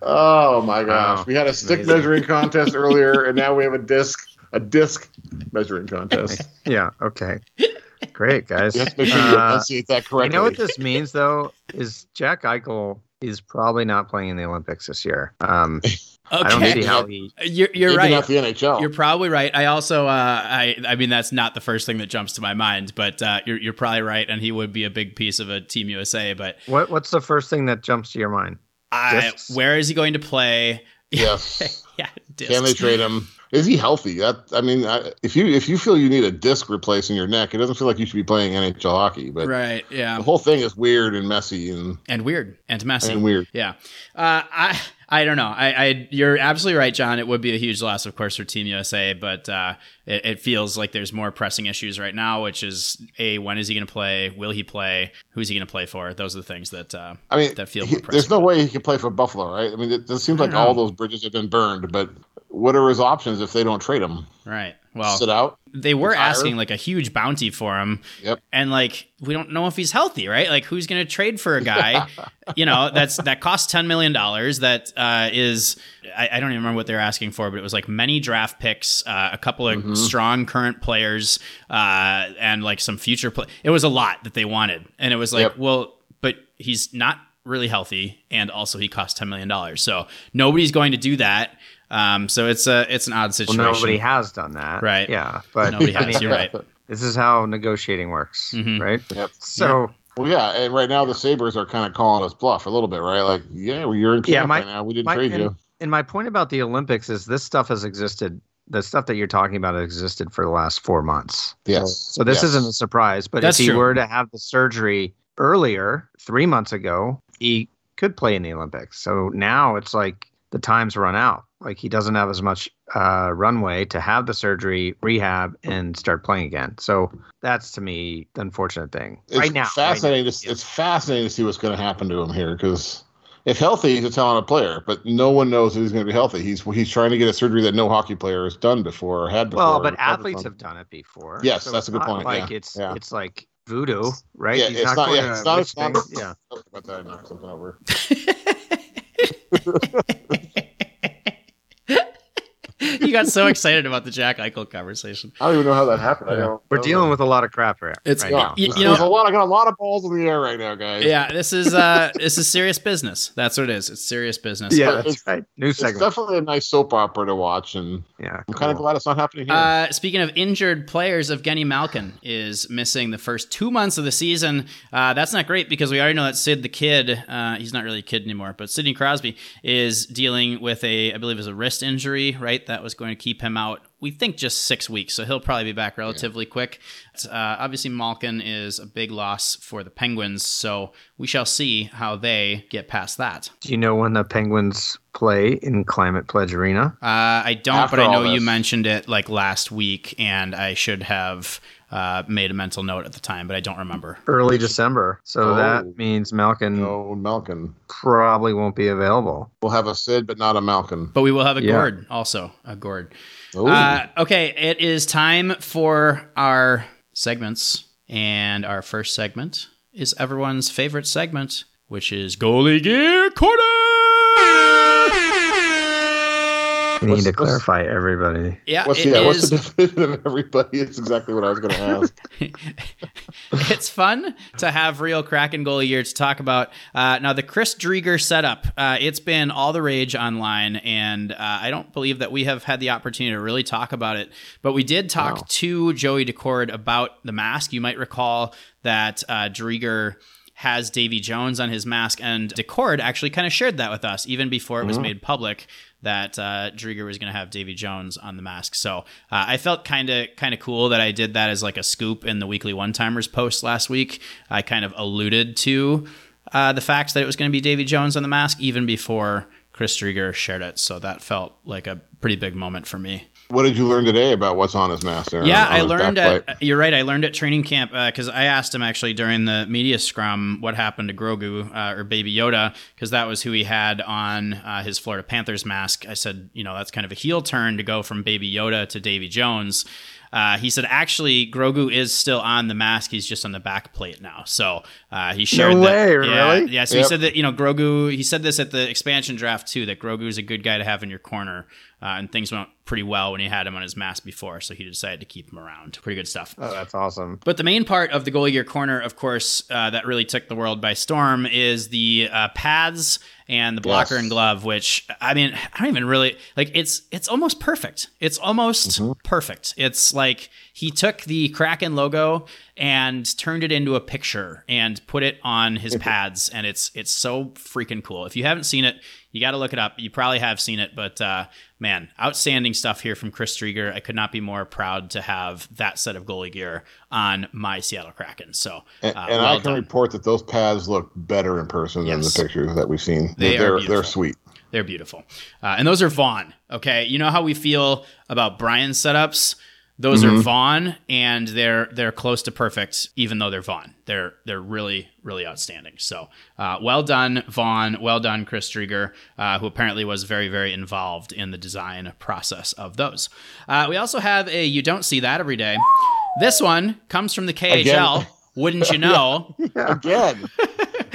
[SPEAKER 3] Oh my gosh.
[SPEAKER 2] Wow.
[SPEAKER 3] We had a stick
[SPEAKER 2] Amazing.
[SPEAKER 3] measuring contest <laughs> earlier, and now we have a disc a disc measuring contest. <laughs>
[SPEAKER 2] Yeah. Okay. Great, guys.
[SPEAKER 3] You have to make sure you
[SPEAKER 2] Uh,
[SPEAKER 3] enunciate that
[SPEAKER 2] you
[SPEAKER 3] correctly.
[SPEAKER 2] know what this means, though, is Jack Eichel is probably not playing in the Olympics this year. Um, I don't
[SPEAKER 1] Okay,
[SPEAKER 2] see how he. <laughs>
[SPEAKER 1] you're, you're right.
[SPEAKER 3] not the NHL.
[SPEAKER 1] You're probably right. I also, uh, I, I mean, that's not the first thing that jumps to my mind, but uh, you're, you're probably right, and he would be a big piece of a Team USA. But
[SPEAKER 2] What What's the first thing that jumps to your mind?
[SPEAKER 1] I, where is he going to play?
[SPEAKER 3] yes. <laughs>
[SPEAKER 1] yeah, <laughs>
[SPEAKER 3] Can they trade him? Is he healthy? That I mean, I, if you if you feel you need a disc replaced in your neck, it doesn't feel like you should be playing NHL hockey. But
[SPEAKER 1] Right. Yeah.
[SPEAKER 3] the whole thing is weird and messy and,
[SPEAKER 1] And weird and messy.
[SPEAKER 3] and weird.
[SPEAKER 1] Yeah. Uh, I I don't know. I, I you're absolutely right, John. It would be a huge loss, of course, for Team USA, but uh, it, it feels like there's more pressing issues right now, which is a when is he going to play? Will he play? Who's he going to play for? Those are the things that uh,
[SPEAKER 3] I mean,
[SPEAKER 1] that feel
[SPEAKER 3] he- there's no way he can play for Buffalo, right? I mean, it, it seems like
[SPEAKER 1] don't
[SPEAKER 3] all those bridges have been burned. But what are his options if they don't trade him?
[SPEAKER 1] right. Well,
[SPEAKER 3] Sit out.
[SPEAKER 1] they were
[SPEAKER 3] retire?
[SPEAKER 1] asking like a huge bounty for him,
[SPEAKER 3] Yep.
[SPEAKER 1] and like we don't know if he's healthy, right? Like who's going to trade for a guy, <laughs> you know, that's that costs ten million dollars. That uh, is, I, I don't even remember what they're asking for, but it was like many draft picks, uh, a couple of
[SPEAKER 3] Mhm.
[SPEAKER 1] strong current players, uh, and like some future play. It was a lot that they wanted, and it was like,
[SPEAKER 3] Yep.
[SPEAKER 1] well, but he's not really healthy, and also he costs ten million dollars, so nobody's going to do that. Um, so it's a it's an odd
[SPEAKER 2] Well,
[SPEAKER 1] situation.
[SPEAKER 2] nobody has done that,
[SPEAKER 1] Right.
[SPEAKER 2] Yeah, but
[SPEAKER 1] Nobody has.
[SPEAKER 2] mean,
[SPEAKER 1] You're right.
[SPEAKER 2] This is how negotiating works,
[SPEAKER 1] Mhm.
[SPEAKER 2] right?
[SPEAKER 3] Yep.
[SPEAKER 2] So
[SPEAKER 3] Well, yeah, and right now the Sabres are kind of calling us bluff a little bit, right? Like, yeah, well, you're in camp
[SPEAKER 2] Yeah, my-
[SPEAKER 3] right now. We didn't
[SPEAKER 2] my-
[SPEAKER 3] trade
[SPEAKER 2] and-
[SPEAKER 3] you.
[SPEAKER 2] And my point about the Olympics is this stuff has existed. The stuff that you're talking about has existed for the last four months.
[SPEAKER 3] Yes.
[SPEAKER 2] So this
[SPEAKER 3] Yes.
[SPEAKER 2] isn't a surprise. But
[SPEAKER 1] That's
[SPEAKER 2] if he
[SPEAKER 1] true.
[SPEAKER 2] were to have the surgery earlier, three months ago, he could play in the Olympics. So now it's like the time's run out. Like he doesn't have as much uh, runway to have the surgery, rehab, and start playing again. So that's to me the unfortunate thing.
[SPEAKER 3] It's
[SPEAKER 2] right now,
[SPEAKER 3] fascinating.
[SPEAKER 2] right
[SPEAKER 3] to, it's fascinating to see what's going to happen to him here because if healthy, he's a talented player, but no one knows that he's going to be healthy. He's he's trying to get a surgery that no hockey player has done before or had before.
[SPEAKER 2] Well, but athletes have done it before.
[SPEAKER 3] Yes,
[SPEAKER 2] So
[SPEAKER 3] that's a good point,
[SPEAKER 2] Like
[SPEAKER 3] yeah,
[SPEAKER 2] it's
[SPEAKER 3] yeah.
[SPEAKER 2] it's like voodoo, right?
[SPEAKER 3] Yeah,
[SPEAKER 2] He's
[SPEAKER 3] it's not.
[SPEAKER 2] going
[SPEAKER 3] Yeah, it's not. It's not.
[SPEAKER 2] Yeah.
[SPEAKER 3] About that, I knocked something over. <laughs> <laughs> <laughs>
[SPEAKER 1] you got so excited about the Jack Eichel conversation.
[SPEAKER 3] I don't even know how that happened. I don't.
[SPEAKER 2] We're
[SPEAKER 3] I
[SPEAKER 2] dealing
[SPEAKER 3] know.
[SPEAKER 2] with a lot of crap here.
[SPEAKER 1] It's-
[SPEAKER 2] right
[SPEAKER 3] Yeah,
[SPEAKER 2] now.
[SPEAKER 1] You-
[SPEAKER 3] there's,
[SPEAKER 1] you know-
[SPEAKER 3] there's a lot. I got a lot of balls in the air right now, guys.
[SPEAKER 1] Yeah, this is uh this is serious business. That's what it is. It's serious business.
[SPEAKER 2] Yeah, that's
[SPEAKER 3] it's-
[SPEAKER 2] right. New
[SPEAKER 3] it's
[SPEAKER 2] segment.
[SPEAKER 3] definitely a nice soap opera to watch, and
[SPEAKER 2] yeah,
[SPEAKER 3] I'm kind of glad it's not happening here.
[SPEAKER 1] Uh, speaking of injured players, Evgeny Malkin is missing the first two months of the season. Uh, that's not great because we already know that Sid the kid, uh, he's not really a kid anymore, but Sidney Crosby is dealing with a, I believe, is a wrist injury, right? That was going to keep him out. We think just six weeks, so he'll probably be back relatively quick. Uh, obviously, Malkin is a big loss for the Penguins, so we shall see how they get past that.
[SPEAKER 2] Do you know when the Penguins play in Climate Pledge Arena?
[SPEAKER 1] Uh, I don't,
[SPEAKER 3] After
[SPEAKER 1] but I
[SPEAKER 3] all
[SPEAKER 1] know you mentioned it like last week, and I should have uh, made a mental note at the time, but I don't remember.
[SPEAKER 2] Early December. So
[SPEAKER 3] Oh.
[SPEAKER 2] that means Malkin
[SPEAKER 3] no, Malkin.
[SPEAKER 2] probably won't be available.
[SPEAKER 3] We'll have a Sid, but not a Malkin.
[SPEAKER 1] But we will have a
[SPEAKER 2] Yeah.
[SPEAKER 1] Gourde also, a Gourde.
[SPEAKER 3] Ooh.
[SPEAKER 1] Uh, okay, it is time for our segments, and our first segment is everyone's favorite segment, which is Goalie Gear Corner.
[SPEAKER 2] We need to clarify everybody.
[SPEAKER 1] Yeah,
[SPEAKER 3] what's,
[SPEAKER 1] it
[SPEAKER 3] yeah, what's
[SPEAKER 1] is-
[SPEAKER 3] the definition of everybody? It's exactly what I was going to ask. <laughs>
[SPEAKER 1] it's fun to have real Kraken goalie year to talk about. Uh, now, the Chris Driedger setup, uh, it's been all the rage online, and uh, I don't believe that we have had the opportunity to really talk about it. But we did talk
[SPEAKER 2] Wow.
[SPEAKER 1] to Joey Decord about the mask. You might recall that uh, Driedger has Davy Jones on his mask, and Decord actually kind of shared that with us even before it was made public that uh, Driedger was going to have Davy Jones on the mask. So uh, I felt kind of kind of cool that I did that as like a scoop in the weekly one timers post last week. I kind of alluded to uh, the fact that it was going to be Davy Jones on the mask even before Chris Driedger shared it. So that felt like a pretty big moment for me.
[SPEAKER 3] What did you learn today about what's on his mask? There
[SPEAKER 1] Yeah,
[SPEAKER 3] on
[SPEAKER 1] I learned at, you're right. I learned at training camp because I asked him actually during the media scrum what happened to Grogu uh, or Baby Yoda because that was who he had on uh, his Florida Panthers mask. I said, you know, that's kind of a heel turn to go from Baby Yoda to Davy Jones. Uh, he said, actually, Grogu is still on the mask. He's just on the back plate now. So uh, he shared that.
[SPEAKER 2] way,
[SPEAKER 1] yeah,
[SPEAKER 2] really?
[SPEAKER 1] Yeah. So he said that you know Grogu. He said this at the expansion draft too. That Grogu is a good guy to have in your corner, uh, and things went pretty well when he had him on his mask before. So he decided to keep him around. Pretty good stuff.
[SPEAKER 2] Oh, that's awesome.
[SPEAKER 1] But the main part of the goalie gear corner, of course, uh, that really took the world by storm is the uh, pads and the blocker
[SPEAKER 3] Yes.
[SPEAKER 1] and glove. Which I mean, I don't even really like. It's it's almost perfect. It's almost perfect. It's like he took the Kraken logo and turned it into a picture and put it on his pads, and it's it's so freaking cool. If you haven't seen it, you got to look it up. You probably have seen it, but uh, man, outstanding stuff here from Chris Driedger. I could not be more proud to have that set of goalie gear on my Seattle Kraken. So,
[SPEAKER 3] And,
[SPEAKER 1] uh,
[SPEAKER 3] and
[SPEAKER 1] well
[SPEAKER 3] I can
[SPEAKER 1] done.
[SPEAKER 3] report that those pads look better in person than the pictures that we've seen.
[SPEAKER 1] They are
[SPEAKER 3] they're
[SPEAKER 1] beautiful.
[SPEAKER 3] they're sweet.
[SPEAKER 1] They're beautiful. Uh, and those are Vaughn. Okay. You know how we feel about Brian's setups? Those are Vaughn and they're they're close to perfect, even though they're Vaughn. They're they're really, really outstanding. So uh, well done, Vaughn. Well done, Chris Driedger, uh, who apparently was very, very involved in the design process of those. Uh, we also have a you don't see that every day. This one comes from the KHL.
[SPEAKER 3] Again.
[SPEAKER 1] Wouldn't you <laughs> know?
[SPEAKER 3] Again,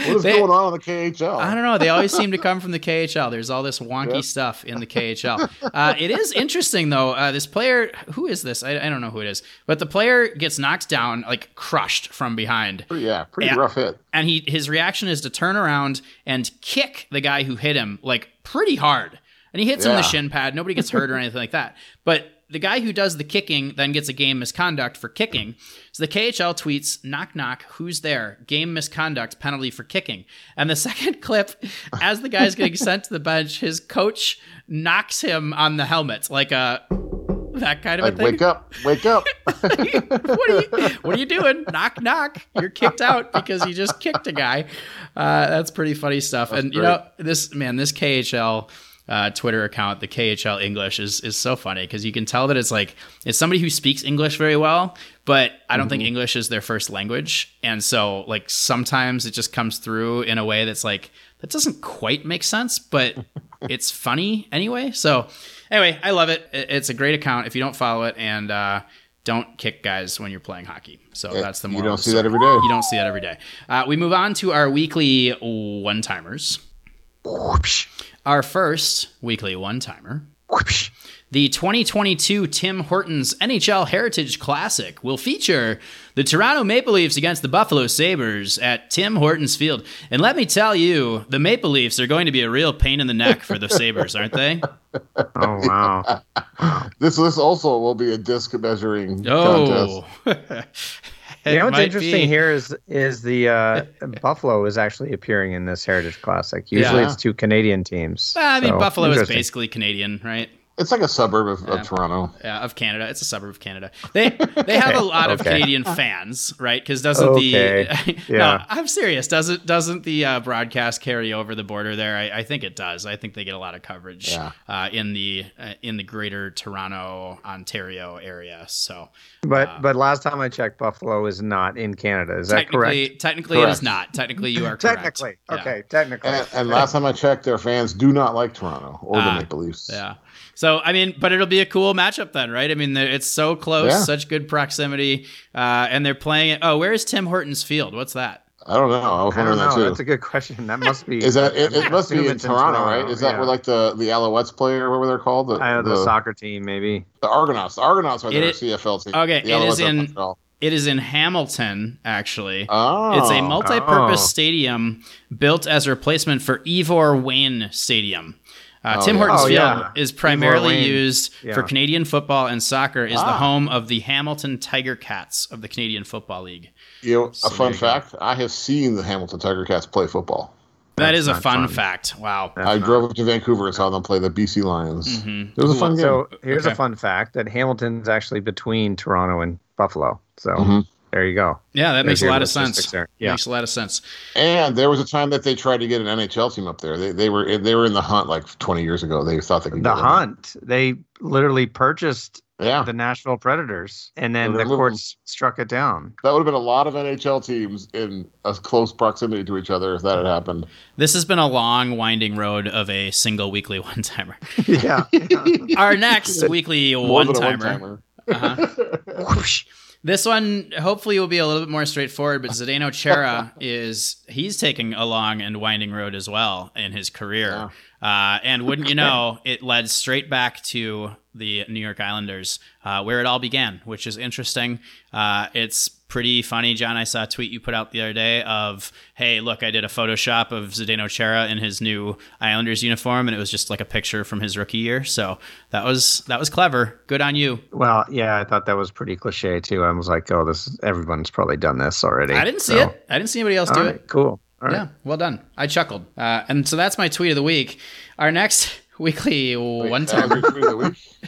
[SPEAKER 3] what is
[SPEAKER 1] They-
[SPEAKER 3] going on in the KHL?
[SPEAKER 1] I don't know. They always seem to come from the KHL. There's all this wonky
[SPEAKER 3] Yep.
[SPEAKER 1] stuff in the KHL. Uh, it is interesting though. Uh, this player, who is this? I, I don't know who it is, but the player gets knocked down, like crushed from behind,
[SPEAKER 3] yeah, pretty
[SPEAKER 1] Yeah.
[SPEAKER 3] rough hit.
[SPEAKER 1] and he his reaction is to turn around and kick the guy who hit him like pretty hard. And he hits him in the shin pad. Nobody gets hurt or anything like that. But the guy who does the kicking then gets a game misconduct for kicking. So the KHL tweets, knock, knock, who's there? Game misconduct, penalty for kicking. And the <laughs> second clip, as the guy's getting sent to the bench, his coach knocks him on the helmet, like a that kind of
[SPEAKER 3] Like,
[SPEAKER 1] a thing.
[SPEAKER 3] wake up, wake up. <laughs>
[SPEAKER 1] what are you what are you doing? Knock knock. You're kicked out because you just kicked a guy. Uh, that's pretty funny stuff. and you know this man, this KHL uh, Twitter account, the KHL English, is is so funny because you can tell that it's like it's somebody who speaks English very well, but I don't think English is their first language, and so like sometimes it just comes through in a way that's like that doesn't quite make sense, but <laughs> it's funny anyway. So anyway, I love it. It- It's a great account. If you don't follow it and uh, don't kick guys when you're playing hockey. So that's the
[SPEAKER 3] you don't see that every day.
[SPEAKER 1] You don't see that every day. Uh, we move on to our weekly one timers.
[SPEAKER 2] Whoopsh,
[SPEAKER 1] Our first weekly one timer. The 2022 Tim Hortons NHL Heritage Classic will feature the Toronto Maple Leafs against the Buffalo Sabres at Tim Hortons Field. And let me tell you, the Maple Leafs are going to be a real pain in the neck for the Sabres, aren't they?
[SPEAKER 2] Oh wow. <laughs>
[SPEAKER 3] This this also will be a disc measuring
[SPEAKER 1] oh. contest. <laughs>
[SPEAKER 2] You know what's interesting
[SPEAKER 1] be.
[SPEAKER 2] here is is the uh, <laughs> Buffalo is actually appearing in this Heritage Classic. Usually
[SPEAKER 3] Yeah.
[SPEAKER 2] it's two Canadian teams.
[SPEAKER 1] Well, I mean,
[SPEAKER 2] So,
[SPEAKER 1] Buffalo is basically Canadian, right?
[SPEAKER 3] It's like a suburb of,
[SPEAKER 1] Yeah.
[SPEAKER 3] of Toronto.
[SPEAKER 1] Yeah, of Canada. It's a suburb of Canada. They they have a lot of Canadian <laughs> fans, right? Because doesn't
[SPEAKER 2] Okay.
[SPEAKER 1] the <laughs> no? I'm serious. Doesn't doesn't the uh, broadcast carry over the border there? I, I think it does. I think they get a lot of coverage
[SPEAKER 3] Yeah.
[SPEAKER 1] uh, in the uh, in the Greater Toronto, Ontario area. So
[SPEAKER 2] But
[SPEAKER 1] Uh,
[SPEAKER 2] but last time I checked, Buffalo is not in Canada. Is that
[SPEAKER 1] technically,
[SPEAKER 2] correct?
[SPEAKER 1] technically, it is not. Technically, you are <laughs> correct.
[SPEAKER 2] Technically,
[SPEAKER 1] Yeah.
[SPEAKER 2] okay, technically.
[SPEAKER 3] And, and last time I checked, their fans do not like Toronto or the
[SPEAKER 1] Ah,
[SPEAKER 3] Maple Leafs.
[SPEAKER 1] Yeah. So I mean, but it'll be a cool matchup then, right? I mean, it's so close,
[SPEAKER 3] Yeah.
[SPEAKER 1] such good proximity, uh, and they're playing it. Oh, where is Tim Hortons Field? What's that?
[SPEAKER 3] I don't know. I was
[SPEAKER 2] I don't
[SPEAKER 3] wondering
[SPEAKER 2] know.
[SPEAKER 3] that too.
[SPEAKER 2] That's a good question. That must be.
[SPEAKER 3] Is that it? It must be
[SPEAKER 2] assume
[SPEAKER 3] in
[SPEAKER 2] it's
[SPEAKER 3] Toronto, right? Is that
[SPEAKER 2] yeah.
[SPEAKER 3] where like the the Alouettes play or whatever they're called? The,
[SPEAKER 2] I know the,
[SPEAKER 3] the,
[SPEAKER 2] soccer team, maybe.
[SPEAKER 3] the Argonauts. The Argonauts are
[SPEAKER 1] It
[SPEAKER 3] their
[SPEAKER 1] is-
[SPEAKER 3] CFL team.
[SPEAKER 1] Okay,
[SPEAKER 3] The
[SPEAKER 1] it is
[SPEAKER 3] Alouettes are
[SPEAKER 1] in-
[SPEAKER 3] Montreal.
[SPEAKER 1] It is in Hamilton, actually.
[SPEAKER 3] Oh,
[SPEAKER 1] It's a multi-purpose
[SPEAKER 2] Oh.
[SPEAKER 1] stadium built as a replacement for Ivor Wynne Stadium. Uh,
[SPEAKER 3] Oh,
[SPEAKER 1] Tim
[SPEAKER 3] yeah.
[SPEAKER 1] Hortons
[SPEAKER 2] Oh,
[SPEAKER 1] Field
[SPEAKER 2] yeah.
[SPEAKER 1] is primarily used
[SPEAKER 2] Yeah.
[SPEAKER 1] for Canadian football and soccer. Is the
[SPEAKER 3] Ah.
[SPEAKER 1] home of the Hamilton Tiger Cats of the Canadian Football League.
[SPEAKER 3] You know,
[SPEAKER 1] So
[SPEAKER 3] a fun
[SPEAKER 1] there go.
[SPEAKER 3] fact: I have seen the Hamilton Tiger Cats play football.
[SPEAKER 1] That
[SPEAKER 2] That's
[SPEAKER 1] is a fun,
[SPEAKER 2] fun.
[SPEAKER 1] fact. Wow.
[SPEAKER 2] That's
[SPEAKER 3] I
[SPEAKER 2] not-
[SPEAKER 3] drove up to Vancouver and saw them play the BC Lions.
[SPEAKER 1] Mhm.
[SPEAKER 3] It was a fun game.
[SPEAKER 2] So here's
[SPEAKER 1] Okay.
[SPEAKER 2] a fun fact that Hamilton's actually between Toronto and Buffalo. So
[SPEAKER 3] Mhm.
[SPEAKER 2] There you go.
[SPEAKER 1] Yeah, that
[SPEAKER 2] There's
[SPEAKER 1] makes a lot of sense.
[SPEAKER 2] there. Yeah.
[SPEAKER 1] Makes a lot of sense.
[SPEAKER 3] And there was a time that they tried to get an NHL team up there. They, they were they were in the hunt like 20 years ago. They thought they could
[SPEAKER 2] The
[SPEAKER 3] get one.
[SPEAKER 2] Hunt, they literally purchased
[SPEAKER 3] Yeah,
[SPEAKER 2] the Nashville Predators, and then the
[SPEAKER 3] removed
[SPEAKER 2] courts struck it down.
[SPEAKER 3] that would have been a lot of NHL teams in a close proximity to each other if that had happened.
[SPEAKER 1] This has been a long, winding road of a single weekly <laughs> one timer.
[SPEAKER 2] yeah.
[SPEAKER 1] Our next <laughs> weekly one timer.
[SPEAKER 3] one-timer.
[SPEAKER 1] Uh-huh. <laughs> This one hopefully will be a little bit more straightforward, but <laughs> Zdeno Chara is he's taking a long and winding road as well in his career. Uh, and wouldn't you <laughs> know, it led straight back to the New York Islanders, uh, where it all began, which is interesting. Uh, it's pretty funny, John. I saw a tweet you put out the other day of, "Hey, look, I did a Photoshop of Zdeno Chara in his new Islanders uniform, and it was just like a picture from his rookie year." So that was that was clever. Good on you.
[SPEAKER 2] Well, yeah, I thought that was pretty cliche too. I was like, oh, this everyone's probably done this already.
[SPEAKER 1] I didn't see
[SPEAKER 2] So,
[SPEAKER 1] it. I didn't see anybody else
[SPEAKER 2] All
[SPEAKER 1] do
[SPEAKER 2] right,
[SPEAKER 1] it.
[SPEAKER 2] cool. All right.
[SPEAKER 1] Yeah, well done. I chuckled. Uh, and so that's my tweet of the week. Our next weekly one time.
[SPEAKER 3] your tweet of the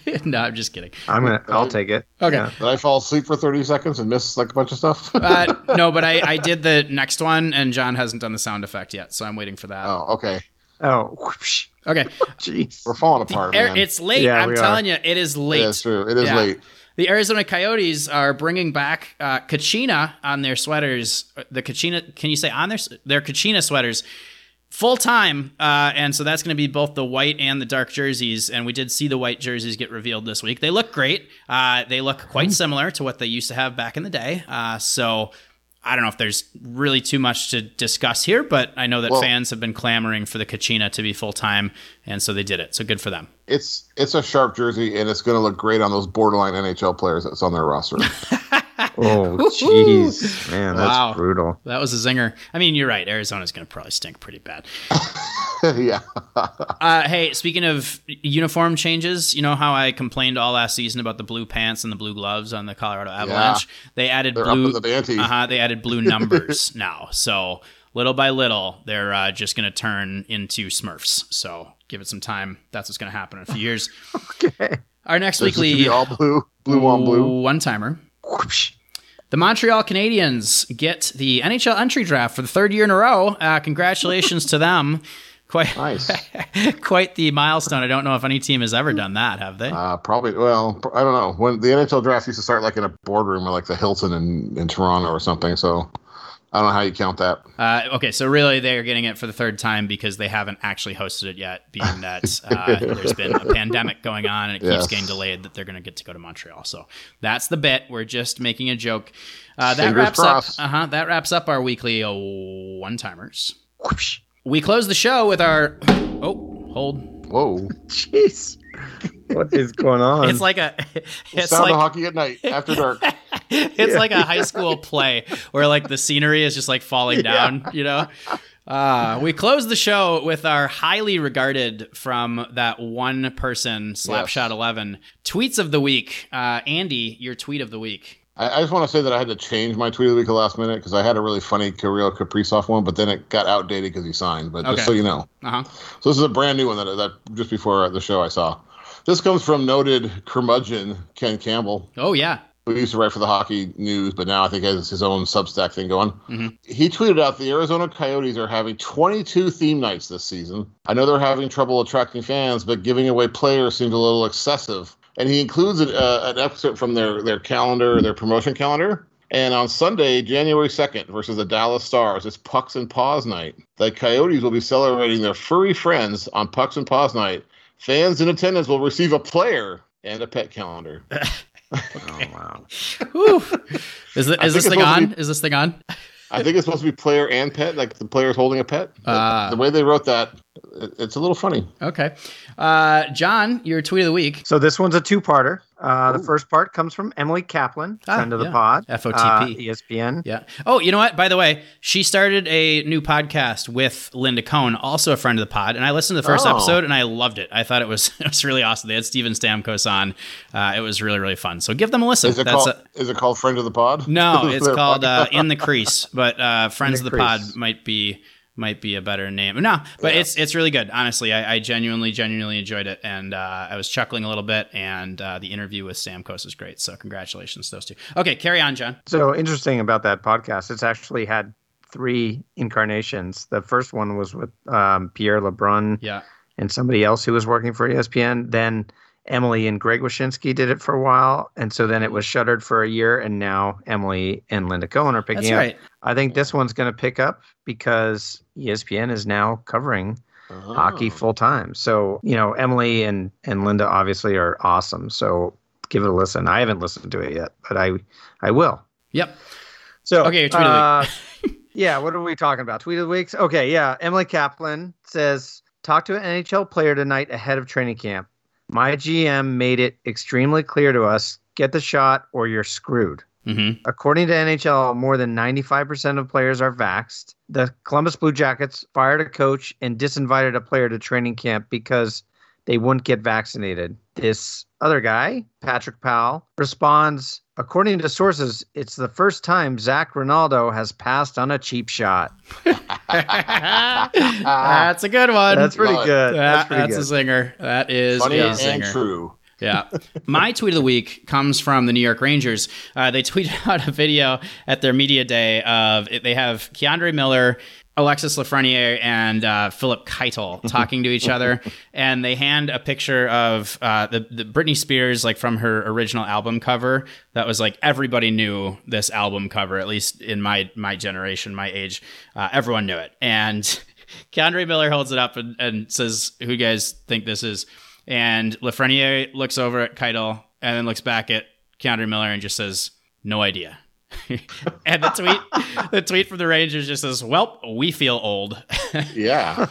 [SPEAKER 3] week. <laughs>
[SPEAKER 1] no, I'm just kidding.
[SPEAKER 2] I'm gonna. I'll take it.
[SPEAKER 1] Okay.
[SPEAKER 2] Yeah.
[SPEAKER 3] Did I fall asleep for 30 seconds and miss like a bunch of stuff?
[SPEAKER 1] Uh, <laughs> no, but I, I did the next one, and John hasn't done the sound effect yet, so I'm waiting for that.
[SPEAKER 3] oh, okay.
[SPEAKER 2] Oh, whoosh.
[SPEAKER 1] Okay, <laughs>
[SPEAKER 2] jeez.
[SPEAKER 3] We're falling apart,
[SPEAKER 1] Air-
[SPEAKER 3] man.
[SPEAKER 1] it's late.
[SPEAKER 2] Yeah,
[SPEAKER 1] I'm
[SPEAKER 2] we
[SPEAKER 1] telling you, it is late.
[SPEAKER 3] yeah, it's true. It is
[SPEAKER 1] Yeah.
[SPEAKER 3] late.
[SPEAKER 1] The Arizona Coyotes are bringing back uh, Kachina on their sweaters. The Kachina, can you say on their their Kachina sweaters? Full time, uh, and so that's going to be both the white and the dark jerseys. And we did see the white jerseys get revealed this week. They look great. Uh, they look quite similar to what they used to have back in the day. Uh, so I don't know if there's really too much to discuss here, but I know that
[SPEAKER 3] Well-
[SPEAKER 1] fans have been clamoring for the Kachina to be full time, and so they did it. So good for them.
[SPEAKER 3] It's it's a sharp jersey and it's going to look great on those borderline NHL players that's on their roster. <laughs>
[SPEAKER 2] Oh, <laughs> jeez, man, that's
[SPEAKER 1] Wow.
[SPEAKER 2] brutal.
[SPEAKER 1] That was a zinger. I mean, you're right. Arizona's going to probably stink pretty bad. <laughs>
[SPEAKER 3] yeah. <laughs>
[SPEAKER 1] Uh, hey, speaking of uniform changes, you know how I complained all last season about the blue pants and the blue gloves on the Colorado Avalanche? They added
[SPEAKER 3] They're
[SPEAKER 1] blue.
[SPEAKER 3] the ante.
[SPEAKER 1] uh-huh, they added blue numbers now. So little by little, they're uh, just going to turn into Smurfs. So give it some time. That's what's going to happen in a few years.
[SPEAKER 2] Okay.
[SPEAKER 1] Our next
[SPEAKER 3] This is to
[SPEAKER 1] weekly
[SPEAKER 3] be all blue, blue on blue.
[SPEAKER 1] one timer.
[SPEAKER 2] Whoosh.
[SPEAKER 1] The Montreal Canadiens get the NHL entry draft for the third year in a row. Uh, congratulations to them. <laughs> Quite,
[SPEAKER 3] Nice. <laughs>
[SPEAKER 1] quite the milestone. I don't know if any team has ever done that, have they?
[SPEAKER 3] Uh, probably. Well, I don't know. When the NHL draft used to start like in a boardroom or like the Hilton in, in Toronto or something. So I don't know how you count that.
[SPEAKER 1] Uh, okay, so really they're getting it for the third time because they haven't actually hosted it yet, being that uh, <laughs> there's been a pandemic going on and it keeps
[SPEAKER 3] Yes.
[SPEAKER 1] getting delayed. That they're going to get to go to Montreal. So that's the bit. We're just making a joke. Uh, that
[SPEAKER 3] Fingers
[SPEAKER 1] wraps
[SPEAKER 3] crossed.
[SPEAKER 1] up. Uh huh. That wraps up our weekly uh, one timers. We close the show with our. Oh, hold.
[SPEAKER 3] Whoa.
[SPEAKER 2] Jeez. <laughs> what is going on?
[SPEAKER 1] It's like a <laughs> it's
[SPEAKER 3] Sound
[SPEAKER 1] like
[SPEAKER 3] of hockey at night after dark. <laughs>
[SPEAKER 1] it's
[SPEAKER 2] Yeah.
[SPEAKER 1] like a high school <laughs> play where like the scenery is just like falling down, you know. Uh, we close the show with our highly regarded from that one person Slapshot Eleven tweets of the week. Uh, Andy, your tweet of the week.
[SPEAKER 3] I, I just want to say that I had to change my tweet of the week at the last minute because I had a really funny Kirill Kaprizov one, but then it got outdated because he signed. But
[SPEAKER 1] Okay.
[SPEAKER 3] just so you know,
[SPEAKER 1] Uh huh.
[SPEAKER 3] so this is a brand new one that that just before the show I saw. This comes from noted curmudgeon Ken Campbell,
[SPEAKER 1] Oh yeah.
[SPEAKER 3] Who used to write for the Hockey News, but now I think he has his own Substack thing going.
[SPEAKER 1] Mhm.
[SPEAKER 3] He tweeted out the Arizona Coyotes are having 22 theme nights this season. I know they're having trouble attracting fans, but giving away players seems a little excessive. And he includes an, uh, an excerpt from their their calendar, their promotion calendar. And on Sunday, January 2nd, versus the Dallas Stars, it's Pucks and Paws night. The Coyotes will be celebrating their furry friends on Pucks and Paws night. Fans in attendance will receive a player and a pet calendar. <laughs>
[SPEAKER 2] oh wow. <laughs>
[SPEAKER 1] Is, it,
[SPEAKER 3] I
[SPEAKER 1] is this thing on?
[SPEAKER 3] be-
[SPEAKER 1] Is this thing on?
[SPEAKER 3] I think it's supposed to be player and pet, like the player is holding a pet. But
[SPEAKER 1] Ah.
[SPEAKER 3] the way they wrote that, it, it's a little funny.
[SPEAKER 1] Okay. Uh, John, your tweet of the week.
[SPEAKER 2] So this one's a two-parter. Uh, the first part comes from Emily Kaplan,
[SPEAKER 1] Ah,
[SPEAKER 2] friend of the
[SPEAKER 1] yeah.
[SPEAKER 2] pod,
[SPEAKER 1] FOTP.
[SPEAKER 2] uh, ESPN.
[SPEAKER 1] Yeah. Oh, you know what? By the way, she started a new podcast with Linda Cohn, also a friend of the pod, and I listened to the first
[SPEAKER 3] Oh.
[SPEAKER 1] episode and I loved it. I thought it was <laughs> it was really awesome. They had Steven Stamkos on. Uh, it was really really fun. So give them a listen.
[SPEAKER 3] Is it
[SPEAKER 1] That's
[SPEAKER 3] called?
[SPEAKER 1] a-
[SPEAKER 3] is it called Friend of the Pod?
[SPEAKER 1] no, <laughs> it's called <laughs> uh. In the Crease, but uh, Friends
[SPEAKER 2] In
[SPEAKER 1] of
[SPEAKER 2] the
[SPEAKER 1] the Pod might be might be a better name. No, but
[SPEAKER 3] Yeah.
[SPEAKER 1] it's it's really good. Honestly, I, I genuinely genuinely enjoyed it, and uh, I was chuckling a little bit. And uh, the interview with Stamkos is great. So congratulations to those two. Okay, carry on, John.
[SPEAKER 2] So interesting about that podcast. It's actually had three incarnations. The first one was with um, Pierre LeBrun
[SPEAKER 1] Yeah.
[SPEAKER 2] and somebody else who was working for ESPN. Then Emily and Greg Wyshynski did it for a while, and so then it was shuttered for a year. And now Emily and Linda Cohn are picking
[SPEAKER 1] That's
[SPEAKER 2] up.
[SPEAKER 1] right.
[SPEAKER 2] I think this one's going to pick up because ESPN is now covering
[SPEAKER 3] Oh.
[SPEAKER 2] hockey full time. So you know, Emily and and Linda obviously are awesome. So give it a listen. I haven't listened to it yet, but I I will.
[SPEAKER 1] Yep.
[SPEAKER 2] So
[SPEAKER 1] Okay, your tweet of the
[SPEAKER 2] uh, <laughs> yeah, what are we talking about? Tweet of the weeks. Okay, yeah. Emily Kaplan says, "Talk to an NHL player tonight ahead of training camp. My GM made it extremely clear to us: get the shot or you're screwed."
[SPEAKER 1] hmm
[SPEAKER 2] According to NHL, more than 95% of players are vaxxed. The Columbus Blue Jackets fired a coach and disinvited a player to training camp because they wouldn't get vaccinated. This other guy, Patrick Powell, responds According to sources, it's the first time Zac Rinaldo has passed on a cheap shot. <laughs>
[SPEAKER 1] that's a good one.
[SPEAKER 2] That's pretty
[SPEAKER 3] Love
[SPEAKER 2] good.
[SPEAKER 1] That-
[SPEAKER 2] That's pretty
[SPEAKER 1] that's a
[SPEAKER 2] good.
[SPEAKER 1] zinger. That is
[SPEAKER 3] Funny
[SPEAKER 1] a
[SPEAKER 3] and
[SPEAKER 1] zinger.
[SPEAKER 3] true.
[SPEAKER 1] Yeah. My tweet of the week comes from the New York Rangers. Uh, they tweeted <laughs> out a video at their media day of they have K'Andre Miller, Alexis Lafreniere, and uh, Filip Chytil <laughs> talking to each other, and they hand a picture of uh, the, the Britney Spears, like from her original album cover. That was like everybody knew this album cover, at least in my my generation, my age. Uh, everyone knew it, and <laughs> K'Andre Miller holds it up and, and says, "Who you guys think this is?" And Lafreniere looks over at Chytil and then looks back at K'Andre Miller and just says, "No idea." <laughs> and the tweet, the tweet from the Rangers just says, "Well, we feel old." <laughs>
[SPEAKER 3] Yeah.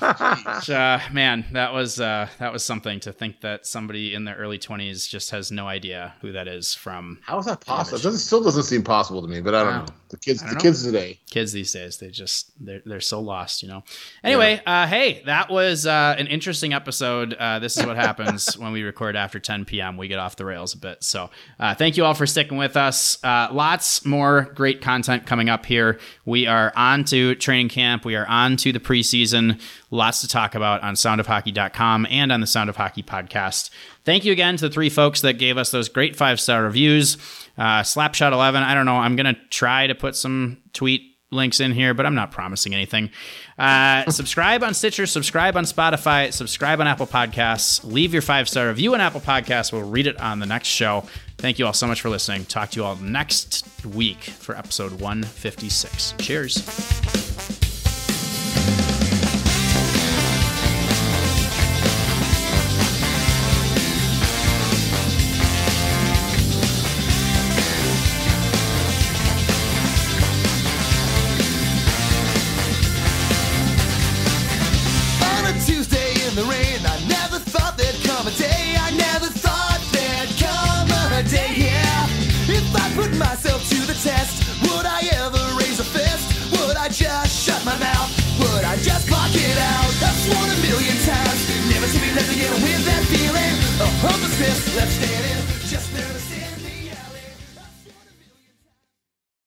[SPEAKER 3] <laughs>
[SPEAKER 1] Which, uh, man, that was uh, that was something to think that somebody in their early twenties just has no idea who that is from.
[SPEAKER 3] How is that possible? It doesn't, still doesn't seem possible to me, but I don't
[SPEAKER 1] Wow.
[SPEAKER 3] know. The kids, the
[SPEAKER 1] don't
[SPEAKER 3] kids today.
[SPEAKER 1] Kids these days, they just they're they're so lost, you know. Anyway, uh, hey, that was uh, an interesting episode. Uh, this is what happens when we record after 10 p.m. We get off the rails a bit. So, uh, thank you all for sticking with us. Uh, lots more great content coming up here. We are on to training camp. We are on to the preseason. Lots to talk about on soundofhockey.com and on the Sound of Hockey podcast. Thank you again to the three folks that gave us those great five star reviews. Uh, Slapshot11, I don't know. I'm going to try to put some tweet links in here, but I'm not promising anything. Uh, <laughs> subscribe on Stitcher, subscribe on Spotify, subscribe on Apple Podcasts. Leave your five star review on Apple Podcasts. We'll read it on the next show. Thank you all so much for listening. Talk to you all next week for episode 156. Cheers.
[SPEAKER 4] just shut my mouth? Would I just block it out? I've sworn a million times Never to be left again with that feeling A Of hopelessness left standing